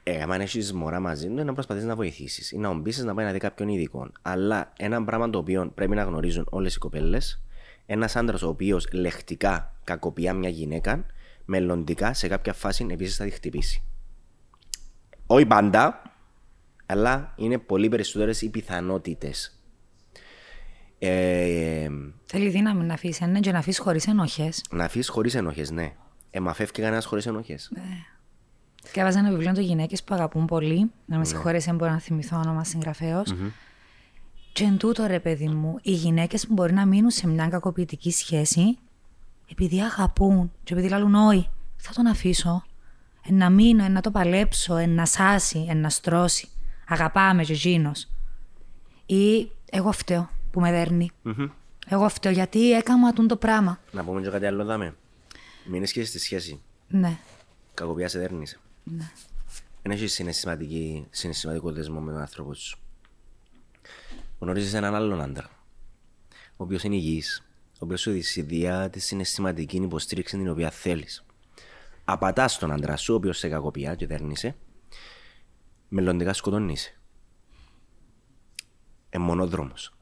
Ε, αν έχεις μωρά μαζί του, να προσπαθείς να βοηθήσεις ή να ομπήσεις να πάει να δει κάποιον ειδικό. Αλλά ένα πράγμα το οποίο πρέπει να γνωρίζουν όλες οι κοπέλες, ένας άντρας ο οποίος λεχτικά κακοποιεί μια γυναίκα, μελλοντικά σε κάποια φάση επίσης θα τη χτυπήσει. Όχι πάντα, αλλά είναι πολύ περισσότερες οι πιθανότητες. Ε, Θέλει δύναμη να αφήσεις, ναι, και να αφήσεις χωρίς ενοχές. να αφήσεις χωρίς ενοχές, ναι. Ε, μα φεύγει κανένα χωρί ενοχέ. Διάβαζα ένα βιβλίο των γυναίκες που αγαπούν πολύ. Να Ναι. με συγχωρέσει, αν μπορώ να θυμηθώ όνομα συγγραφέως. Και εν τούτο, ρε παιδί μου, οι γυναίκες που μπορεί να μείνουν σε μια κακοποιητική σχέση, επειδή αγαπούν και επειδή λαλούν όχι, θα τον αφήσω. Εν να μείνω, εν να το παλέψω, εν να σάσει, εν να στρώσει. Αγαπάμε και εκείνος. Ή εγώ φταίω που με δερνει Εγώ φταίω γιατί έκανα τούν το πράγμα. Να πούμε και κάτι άλλο, δάμε. Μην είσαι στη σχέση. Ναι. Κακοποιά σε δέρνησε. Δεν έχει συναισθηματική, συναισθηματικό δεσμό με τον άνθρωπο σου. Γνωρίζεις έναν άλλον άντρα, ο οποίος είναι υγιής, ο οποίος σου δυσιδιά τη συναισθηματική υποστήριξη την οποία θέλεις. Απατάς τον άντρα σου, ο οποίος σε κακοποιά και δέρνησε, μελλοντικά σκοτώνεις. Ε, μονόδρομος.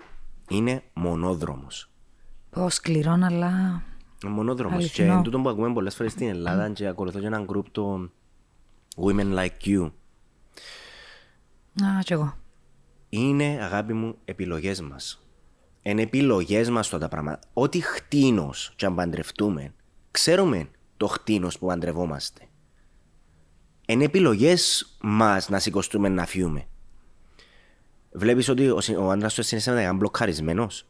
Είναι μονόδρομος. Πω σκληρό, αλλά. Μονόδρομος. Και Αληθινό. εν τούτο που ακούμε πολλές φορές στην Ελλάδα και ακολουθώ και έναν group το Women Like You. Α, κι εγώ. Είναι, αγάπη μου, επιλογές μας. Είναι επιλογές μας αυτά τα πράγματα. Ό,τι χτίνος και αν παντρευτούμε, ξέρουμε το χτίνος που παντρευόμαστε. Είναι επιλογές μας να σηκωστούμε να φύγουμε. Βλέπεις ότι ο, συ- ο άντρας του συναισθήματα είναι μπλοκαρισμένος.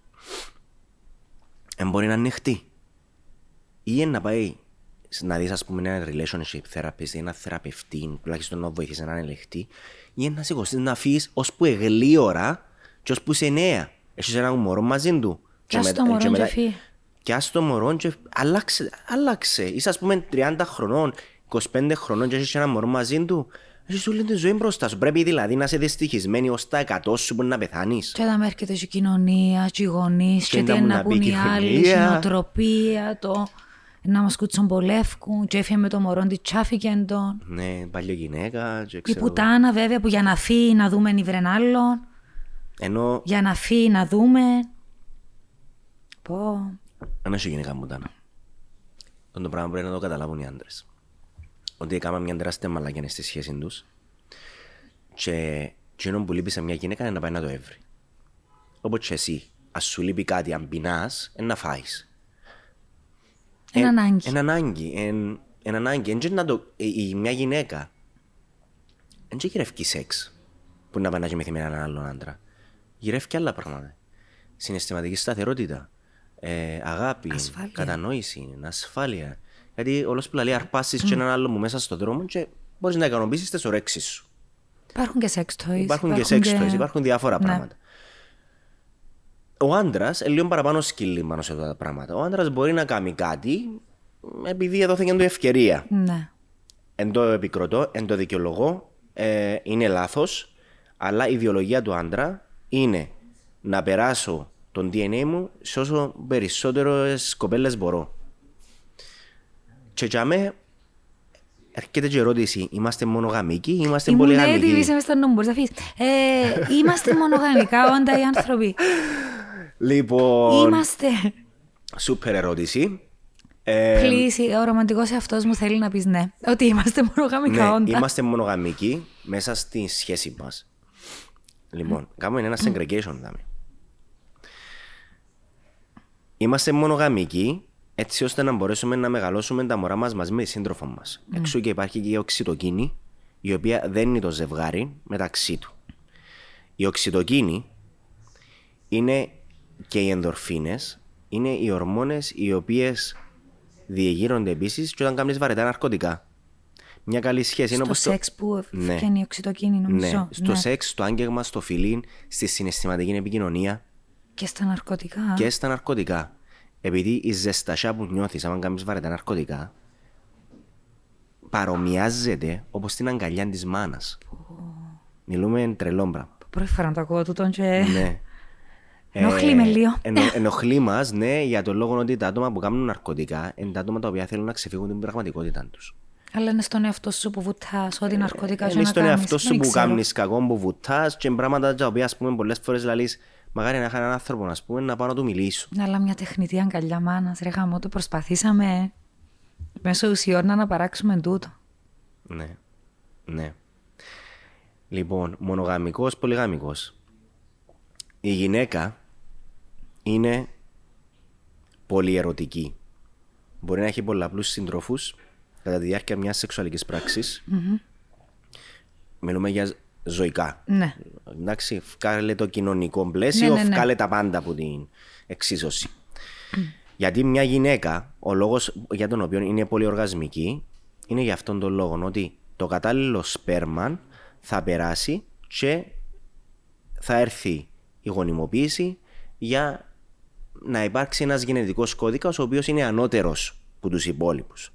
Δεν μπορεί να ανοιχτεί. Ή είναι να πάει να δεις ας πούμε ένα relationship therapist ή ένα θεραπευτή, τουλάχιστον να βοηθήσει έναν ελεγχτή, ή είναι να σηκωστείς να φύγεις ώσπου εγλίωρα και ώσπου είσαι νέα. Έχεις ένα μωρό μαζί του. Κι ας το μωρό και φύγει. Κι ας το μωρό και άλλαξε, άλλαξε. Είσαι ας πούμε 30 χρονών, 25 χρονών και έχεις ένα μωρό μαζί του. Έχεις όλη τη ζωή μπροστά σου. Πρέπει δηλαδή να είσαι δυστυχισμένη ως τα 100 σου που να πεθάνεις. Και όταν έρχεται και η κοινωνία, και οι γονείς, και τι να είναι μου να να πει πούν οι κοινωνία. άλλοι, η νοοτροπία, το να μας κουτσομπολεύκουν, και έφυγε με το μωρό της τσάφηκε τον. Ναι, παλιό γυναίκα και Η ξέρω. πουτάνα βέβαια που για να φύγει να δούμε νιβρεν άλλον, Ενώ για να φύγει να δούμε. Πω. δεν έχει γυναίκα μου τάνα. Αυτό το πράγμα πρέπει να το καταλάβουν οι άντρες. Ότι έκανα μια τεράστια μαλακιά στη σχέση τους και εκείνο που λείπει σε μια γυναίκα είναι να πάει να το έβρει. Όπως και εσύ, ας σου λείπει κάτι, αν πεινάς, είναι να φάεις. Είναι ανάγκη. Είναι ανάγκη. Εν, εν ανάγκη. Εν και να το, η, η- μια γυναίκα δεν και γυρεύει σεξ που να πάει να κοιμηθεί με έναν άλλον άντρα. Γυρεύει και άλλα πράγματα. Συναισθηματική σταθερότητα, ε, αγάπη, Ασφάλεια. κατανόηση, ασφάλεια. Γιατί όλος που λέει αρπάσεις και έναν άλλο μου μέσα στον δρόμο και μπορείς να ικανοποιήσεις τις ορέξεις σου. Υπάρχουν και sex toys. Υπάρχουν και sex toys, υπάρχουν διάφορα Ναι. πράγματα. Ο άντρας, λίγο παραπάνω σκύλι πάνω σε αυτά τα πράγματα. Ο άντρας μπορεί να κάνει κάτι επειδή έδωθηκε του ευκαιρία. Ναι. Εν το επικροτώ, εν το δικαιολογώ, ε, είναι λάθος, αλλά η ιδεολογία του άντρα είναι να περάσω τον DNA μου σε όσο περισσότερες κοπέλες μπορώ. Και για μέ, έρχεται και η ερώτηση, είμαστε μονογαμικοί ή είμαστε Ήμουν έτοιμη, πολυγαμικοί. είσαι μες στο νου, μπορείς να αφήσεις. Ε, είμαστε μονογαμικά όντα οι άνθρωποι. Λοιπόν, Είμαστε. σούπερ ερώτηση. Ε, Please, ο ρομαντικός εαυτός μου θέλει να πεις ναι. Ότι είμαστε μονογαμικά ναι, όντα. είμαστε μονογαμικοί μέσα στη σχέση μας. Λοιπόν, κάνουμε ένας segregation, δάμε. Είμαστε μονογαμικοί έτσι ώστε να μπορέσουμε να μεγαλώσουμε τα μωρά μας μαζί με τη σύντροφο μας. Εξού και υπάρχει και η οξυτοκίνη, η οποία δεν είναι το ζευγάρι μεταξύ του. Η οξυτοκίνη είναι και οι ενδορφίνες, είναι οι ορμόνες οι οποίες διεγείρονται επίσης και όταν κάνεις βαρετά ναρκωτικά. Μια καλή σχέση είναι Στο όπως το- σεξ που Ναι. φτιάχνει η οξυτοκίνη, νομίζω. ναι, στο Ναι. σεξ, στο άγγεγμα, στο φιλίν, στη συναισθηματική επικοινωνία Και στα ναρκωτικά. και στα ναρκωτικά. Επειδή η ζεστασιά που νιώθεις άμα κάνεις βαρετά ναρκωτικά παρομοιάζεται όπως την αγκαλιά της μάνας. Μιλούμε τρελό πράγμα. Πρώτη φορά να το ακούω τούτον και... ναι. Ενοχλεί με λίγο. ενο, *laughs* ενοχλεί μας, ναι, για τον λόγο ότι τα άτομα που κάνουν ναρκωτικά είναι τα άτομα τα οποία θέλουν να ξεφύγουν την πραγματικότητα τους. Αλλά είναι στον εαυτό σου που βουτάς, ό,τι ναρκωτικά σου Είναι να στον κάνεις. εαυτό σου Δεν που ξέρω. κάνεις κακό, που βουτάς και πράγματα τα οποία, ας πούμε, πολλές φορές λαλείς, μακάρι να είχα έναν άνθρωπο, να πούμε, να πάω να του μιλήσω. Ναι, Αλλά μια τεχνητή αγκαλιά μάνας, ρε γάμο, το προσπαθήσαμε μέσω ουσιών να αναπαράξουμε τούτο. Ναι. Ναι. Λοιπόν, μονογαμικός, πολυγαμικός. Η γυναίκα είναι πολύ ερωτική. Μπορεί να έχει πολλαπλούς συντρόφους κατά τη διάρκεια μιας σεξουαλικής πράξης. Μιλούμε για ζωικά. Ναι. Εντάξει, βγάλε το κοινωνικό πλαίσιο, Ναι, ναι, ναι. βγάλε τα πάντα από την εξίσωση. Γιατί μια γυναίκα, ο λόγος για τον οποίο είναι πολύ οργασμική, είναι για αυτόν τον λόγο ότι το κατάλληλο σπέρμα θα περάσει και θα έρθει η γονιμοποίηση για να υπάρξει ένας γενετικός κώδικας ο οποίος είναι ανώτερος από τους υπόλοιπους.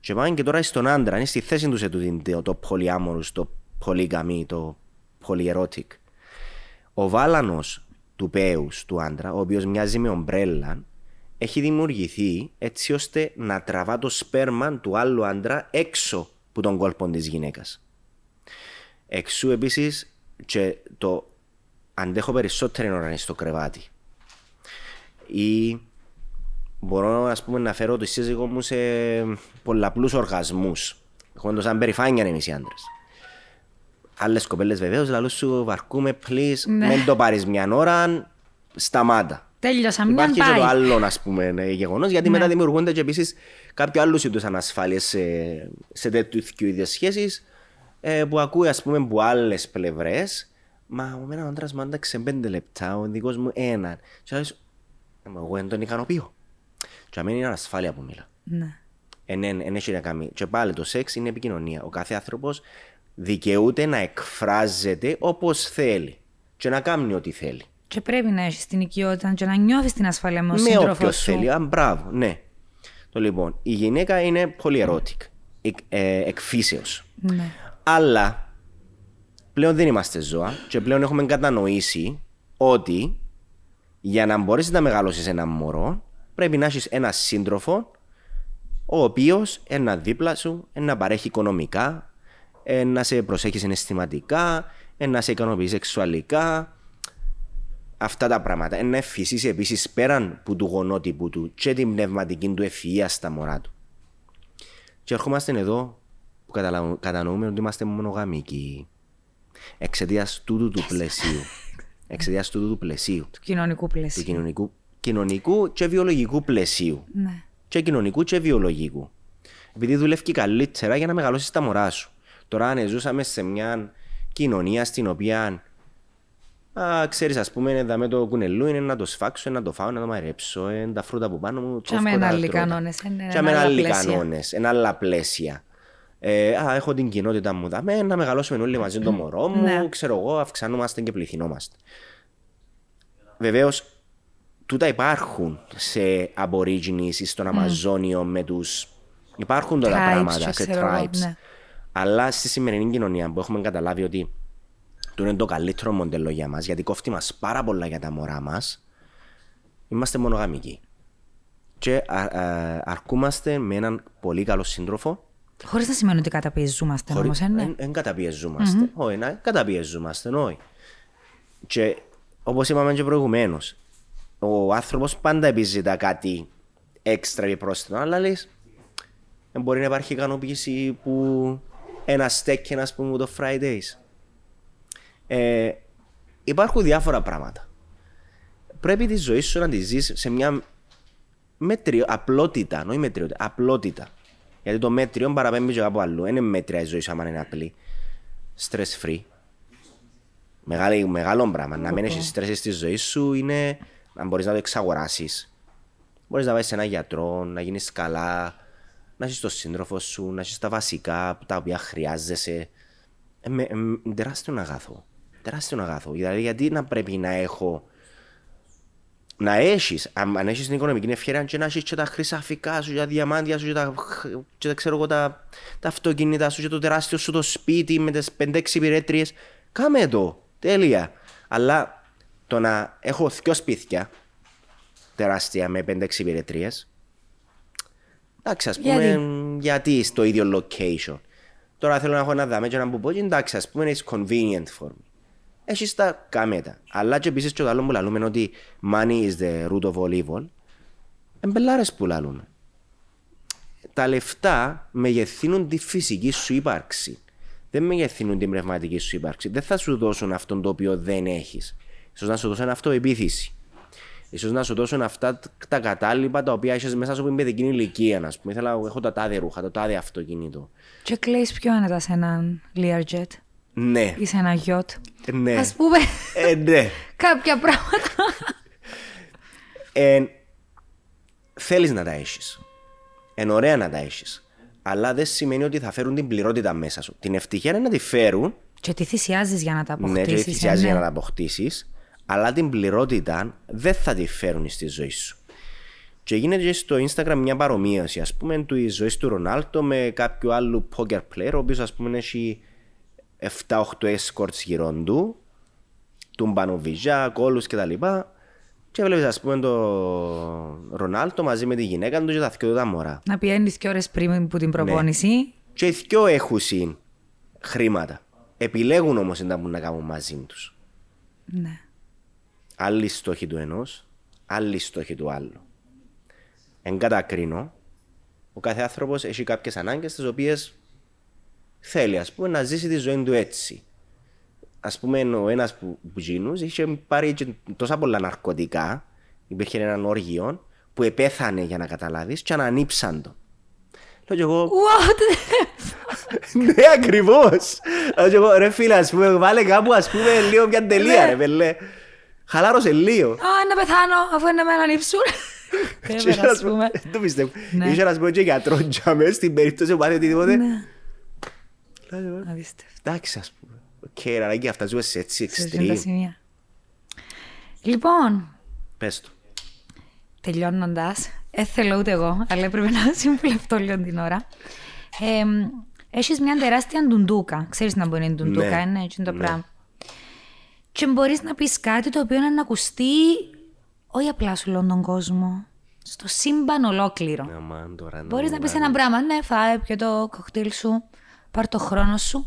Και πάμε και τώρα στον άντρα, είναι στη θέση του σε τούτη το, το πολυάμορους, το πολύγαμι, το πολυερωτικ. Ο βάλανος του πέους του άντρα, ο οποίος μοιάζει με ομπρέλα, έχει δημιουργηθεί έτσι ώστε να τραβά το σπέρμα του άλλου άντρα έξω από τον κόλπο της γυναίκας. Εξού επίσης και το αντέχω περισσότερη ώρα είναι στο κρεβάτι. Ή μπορώ ας πούμε, να φέρω το σύζυγό μου σε πολλαπλούς οργασμούς. Έχουμε το σαν περηφάνεια εμείς οι άντρες. Άλλες κοπέλες βεβαίως λαλού σου βαρκούμε please, Ναι. μην το πάρεις μια ώρα, σταμάτα. Τέλειωσα, μια Υπάρχει και πάει. το άλλο ας πούμε, γεγονός, γιατί μετά δημιουργούνται και επίσης κάποιο άλλους είδους ανασφάλειες σε, σε τέτοιου είδους σχέσεις ε, που ακούει ας πούμε από άλλες πλευρές. Μα ο μένα ο άντρας μου άνταξε πέντε λεπτά, ο δικός μου έναν. Και λες, «Ε, μα εγώ δεν τον ικανοποιώ. Και αμένει είναι ανασφάλεια που μιλά. Ναι. Εν, εν, εν έχει να κάνει. Και πάλι το σεξ είναι επικοινωνία. Ο κάθε άνθρωπος δικαιούται να εκφράζεται όπως θέλει και να κάνει ό,τι θέλει. Και πρέπει να έχεις την οικειότητα και να νιώθεις την ασφάλεια με τον με σύντροφο όποιος σου. θέλει. Α, μπράβο, ναι. Το λοιπόν, η γυναίκα είναι πολύ erotic, εκ, ε, εκφύσεως. Ναι. Αλλά πλέον δεν είμαστε ζώα και πλέον έχουμε κατανοήσει ότι για να μπορέσεις να μεγαλώσεις ένα μωρό πρέπει να έχεις ένα σύντροφο ο οποίος ένα δίπλα σου, να παρέχει οικονομικά, ε, να σε προσέχεις συναισθηματικά, ε, να σε ικανοποιείς σεξουαλικά, αυτά τα πράγματα. Να εφησίσει επίσης πέραν που του γονότυπου του και την πνευματική του ευφυΐα στα μωρά του. Και ερχόμαστε εδώ που καταλαβα- κατανοούμε ότι είμαστε μονογαμικοί. Εξαιτίας τούτου του πλαισίου. Εξαιτίας τούτου του πλαισίου. Του κοινωνικού Του πλαίσιου. κοινωνικού, κοινωνικού και βιολογικού πλαισίου. Ναι. Και κοινωνικού και βιολογικού. Επειδή δουλεύει καλύτερα για να μεγαλώσεις τα μωρά σου. Τώρα, αν ζούσαμε σε μια κοινωνία στην οποία Α, ξέρεις, ας πούμε, εδώ με το κουνελού είναι να το σφάξω, να το φάω, να το μαρέψω, ε, τα φρούτα που πάνω μου, Και με κόφκω τα άλλοι τρώτα. κανόνες, ε, ναι, Και εν με άλλα άλλοι πλαίσια. κανόνες, εν άλλα πλαίσια. Ε, α, έχω την κοινότητα μου δαμέ, να μεγαλώσουμε όλοι μαζί το μωρό μου, Ναι. ξέρω εγώ, αυξανόμαστε και πληθυνόμαστε. Βεβαίως, τούτα υπάρχουν σε Aborigines ή στον Αμαζόνιο με του. Υπάρχουν τώρα Tribes, πράγματα και σε ξέρω εγώ, tribes. ναι. Αλλά στη σημερινή κοινωνία που έχουμε καταλάβει ότι το είναι το καλύτερο μοντέλο για μας, γιατί κόφτει μας πάρα πολλά για τα μωρά μας, είμαστε μονογαμικοί. Και α- α- αρκούμαστε με έναν πολύ καλό σύντροφο. Χωρίς να σημαίνει ότι καταπιεζόμαστε χωρί- όμως, ε, ναι. εν- εν καταπιεζόμαστε. Όχι, να καταπιεζόμαστε, όχι. Και όπως είπαμε και προηγουμένως, ο άνθρωπος πάντα επιζητά κάτι έξτρα ή πρόσθετο, αλλά λες, μπορεί να υπάρχει ικανοποίηση που ένα στέκι, ας πούμε, το Fridays. Ε, υπάρχουν διάφορα πράγματα. Πρέπει τη ζωή σου να τη ζεις σε μια μέτριο, απλότητα, όχι μετριότητα, απλότητα. Γιατί το μέτριο παραπέμπει και κάπου αλλού. Δεν είναι μέτρια η ζωή σου άμα είναι απλή. Stress free. Μεγάλη, μεγάλο πράγμα. Να μην έχεις stress στη ζωή σου είναι να μπορείς να το εξαγοράσεις. Μπορείς να πάει σε έναν γιατρό, να γίνεις καλά, να έχεις τον σύντροφο σου, να έχεις τα βασικά τα οποία χρειάζεσαι. Ε, με- ε, με- τεράστιο αγάθο. Τεράστιο αγάθο. Δηλαδή, γιατί να πρέπει να έχω να έχεις, αν, αν έχεις την οικονομική ευκαιρία, και να έχεις και τα χρυσαφικά σου, και τα διαμάντια σου, και τα, και τα, ξέρω εγώ, τα, τα αυτοκίνητα σου, και το τεράστιο σου το σπίτι με τις 5-6 υπηρέτριες. Κάμε το. Τέλεια. Αλλά το να έχω δυο σπίτια τεράστια με 5-6 υπηρετρίε. Εντάξει, ας πούμε, Γιατί; γιατί στο ίδιο location. Τώρα θέλω να έχω ένα δαμέ και να μου πω, εντάξει, ας πούμε, it's convenient for me. Έχεις τα κάμετα. Αλλά και επίσης και το άλλο που λαλούμε ότι money is the root of all evil. Εμπελάρες που λαλούμε. Τα λεφτά μεγεθύνουν τη φυσική σου ύπαρξη. Δεν μεγεθύνουν την πνευματική σου ύπαρξη. Δεν θα σου δώσουν αυτό το οποίο δεν έχεις. Ίσως να σου δώσουν αυτοεπίθεση. Ίσως να σου δώσουν αυτά τα κατάλοιπα τα οποία έχεις μέσα σου από την παιδική ηλικία. Να πούμε. Ήθελα, έχω τα τάδε ρούχα, το τάδε αυτοκίνητο. Και κλαίεις πιο άνετα σε έναν Learjet Ναι. ή σε ένα γιότ. Ναι. Α πούμε Ε, ναι. κάποια πράγματα. Ε, θέλεις να τα έχεις. Είναι ωραία να τα έχεις. Αλλά δεν σημαίνει ότι θα φέρουν την πληρότητα μέσα σου. Την ευτυχία είναι να τη φέρουν, και τι θυσιάζεις για να τα ναι, αποκτήσεις. και θυσιάζει για να τα αποκτήσεις, αλλά την πληρότητα δεν θα τη φέρουν στη ζωή σου. Και γίνεται και στο Instagram μια παρομοίωση, ας πούμε, του ζωή του Ρονάλτο με κάποιου άλλου poker player, ο οποίος, ας πούμε, έχει 7-8 escorts γύρω του, του μπανοβιζιά, κόλου κτλ. Και βλέπεις, ας πούμε, τον Ρονάλτο μαζί με τη γυναίκα του και τα δυο του τα μωρά. Να πιένεις και ώρες πριν που την προπόνηση. Και οι δυο έχουν συν χρήματα. Επιλέγουν όμως να μπορούν να κάνουν μαζί τους. Ναι. Άλλοι στόχοι του ενός, άλλοι στόχοι του άλλου. Εν κατακρίνω, ο κάθε άνθρωπος έχει κάποιες ανάγκες τις οποίες θέλει, ας πούμε, να ζήσει τη ζωή του έτσι. Α πούμε, ο ένας που, που γίνους είχε πάρει και τόσα πολλά ναρκωτικά, υπήρχε έναν όργιο που επέθανε για να καταλάβεις και ανανύψαν το. Λέω και εγώ, What? *laughs* ναι, ακριβώς. Λέω και εγώ, ρε φίλε, ας πούμε, βάλε κάπου, ας πούμε, λίγο μια τελεία, ρε πελέ. Χαλάρωσε λίγο. Α, να πεθάνω αφού είναι με έναν ύψου. *laughs* Και Έβερα, είχε να ας σου πω- πούμε. Δεν το πιστεύω. Ναι. Είχε να σου πω και γιατρός τζαμές στην περίπτωση που πάθει οτιδήποτε. Ναι. Λέω, Απίστευτο. Εντάξει, ας πούμε. Οκ, αλλά και αυτά ζούμε σε έτσι Σε αυτά τα extreme. σημεία. Λοιπόν, Πες το. τελειώνοντας, δεν θέλω ούτε εγώ, αλλά έπρεπε να συμβουλευτώ λίγο την ώρα. Ε, Έχεις μια τεράστια ντουντούκα. Ξέρεις να μπορεί να είναι ντουντούκα, Ναι. είναι έτσι το Ναι. πράγμα. Και μπορείς να πεις κάτι το οποίο να ακουστεί όχι απλά σου λέω τον κόσμο, στο σύμπαν ολόκληρο. Αμάν, τώρα να Μπορείς μου να πεις βάλει. ένα πράγμα, ναι, φάε, πιω το κοκτέιλ σου, πάρ το χρόνο σου.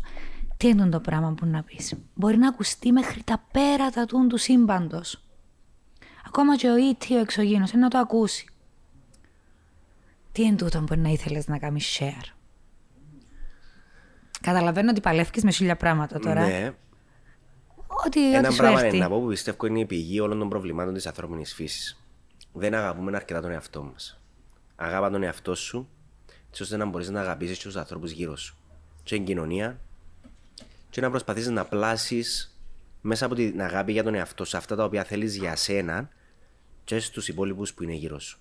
Τι είναι το πράγμα που να πεις. Μπορεί να ακουστεί μέχρι τα πέρατα του του σύμπαντος. Ακόμα και ο ήττιο ο εξωγήινος, είναι να το ακούσει. Τι είναι τούτο που να ήθελες να κάνεις share; Καταλαβαίνω ότι παλεύει με χίλια πράγματα τώρα. Ναι, Ότι, ένα ό,τι σου πράγμα έρθει. είναι να πω που πιστεύω είναι η πηγή όλων των προβλημάτων της ανθρώπινης φύσης. Δεν αγαπούμε αρκετά τον εαυτό μας. Αγάπα τον εαυτό σου, έτσι ώστε να μπορείς να αγαπήσεις και τους ανθρώπους γύρω σου. Και στην κοινωνία, και να προσπαθήσεις να πλάσεις μέσα από την αγάπη για τον εαυτό σου αυτά τα οποία θέλεις για σένα και στους υπόλοιπους που είναι γύρω σου.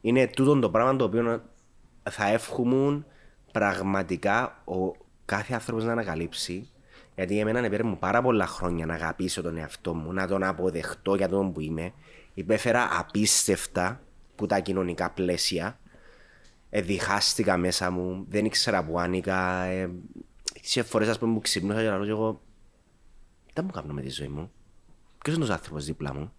Είναι τούτο το πράγμα το οποίο θα εύχομουν πραγματικά ο κάθε άνθρωπος να ανακαλύψει. Γιατί εμένα έπαιρνε μου πάρα πολλά χρόνια να αγαπήσω τον εαυτό μου, να τον αποδεχτώ για τον που είμαι. Υπέφερα απίστευτα που τα κοινωνικά πλαίσια. Εδιχάστηκα μέσα μου, δεν ήξερα που άνοιγα. Ε, σε φορές ας πούμε που ξυπνούσα και να λέω εγώ δεν μου κάνω με τη ζωή μου; Ποιος είναι ο άνθρωπος δίπλα μου;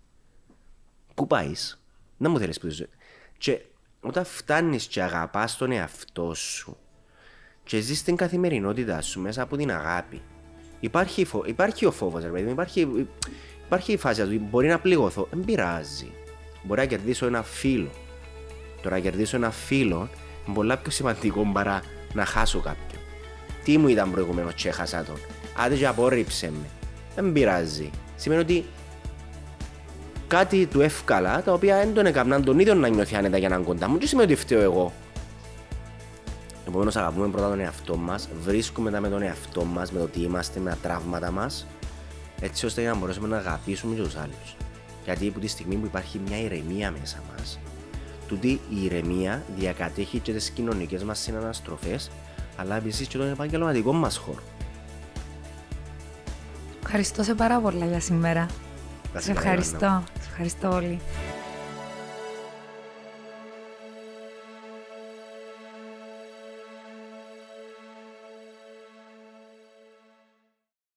Πού πάεις; Δεν μου θέλεις που τη ζωή. Και όταν φτάνεις και αγαπάς τον εαυτό σου και ζεις την καθημερινότητά σου μέσα από την αγάπη. Υπάρχει, φο... υπάρχει ο φόβος, ρε παιδί, υπάρχει... υπάρχει η φάση του μπορεί να πληγωθώ, δεν πειράζει. Μπορεί να κερδίσω ένα φίλο. Τώρα να κερδίσω ένα φίλο είναι πολλά πιο σημαντικό παρά να χάσω κάποιον. Τι μου ήταν προηγουμένως και έχασα τον. Άντε και απόρριψε με. Δεν πειράζει. Σημαίνει ότι κάτι του εύκολα τα οποία δεν τον έκαναν τον ίδιο να νιώθει άνετα για να κοντά μου. Τι σημαίνει ότι φταίω εγώ. Επομένως, αγαπούμε πρώτα τον εαυτό μας, βρίσκουμε τα με τον εαυτό μας, με το τι είμαστε, με τα τραύματα μας, έτσι ώστε να μπορέσουμε να αγαπήσουμε και τους άλλους. Γιατί από τη στιγμή που υπάρχει μια ηρεμία μέσα μας, τούτη η ηρεμία διακατέχει και τις κοινωνικές μας συναναστροφές, αλλά επίσης και τον επαγγελματικό μας χώρο. Ευχαριστώ σε πάρα πολλά για σήμερα. Σε ευχαριστώ. Σε ευχαριστώ όλοι.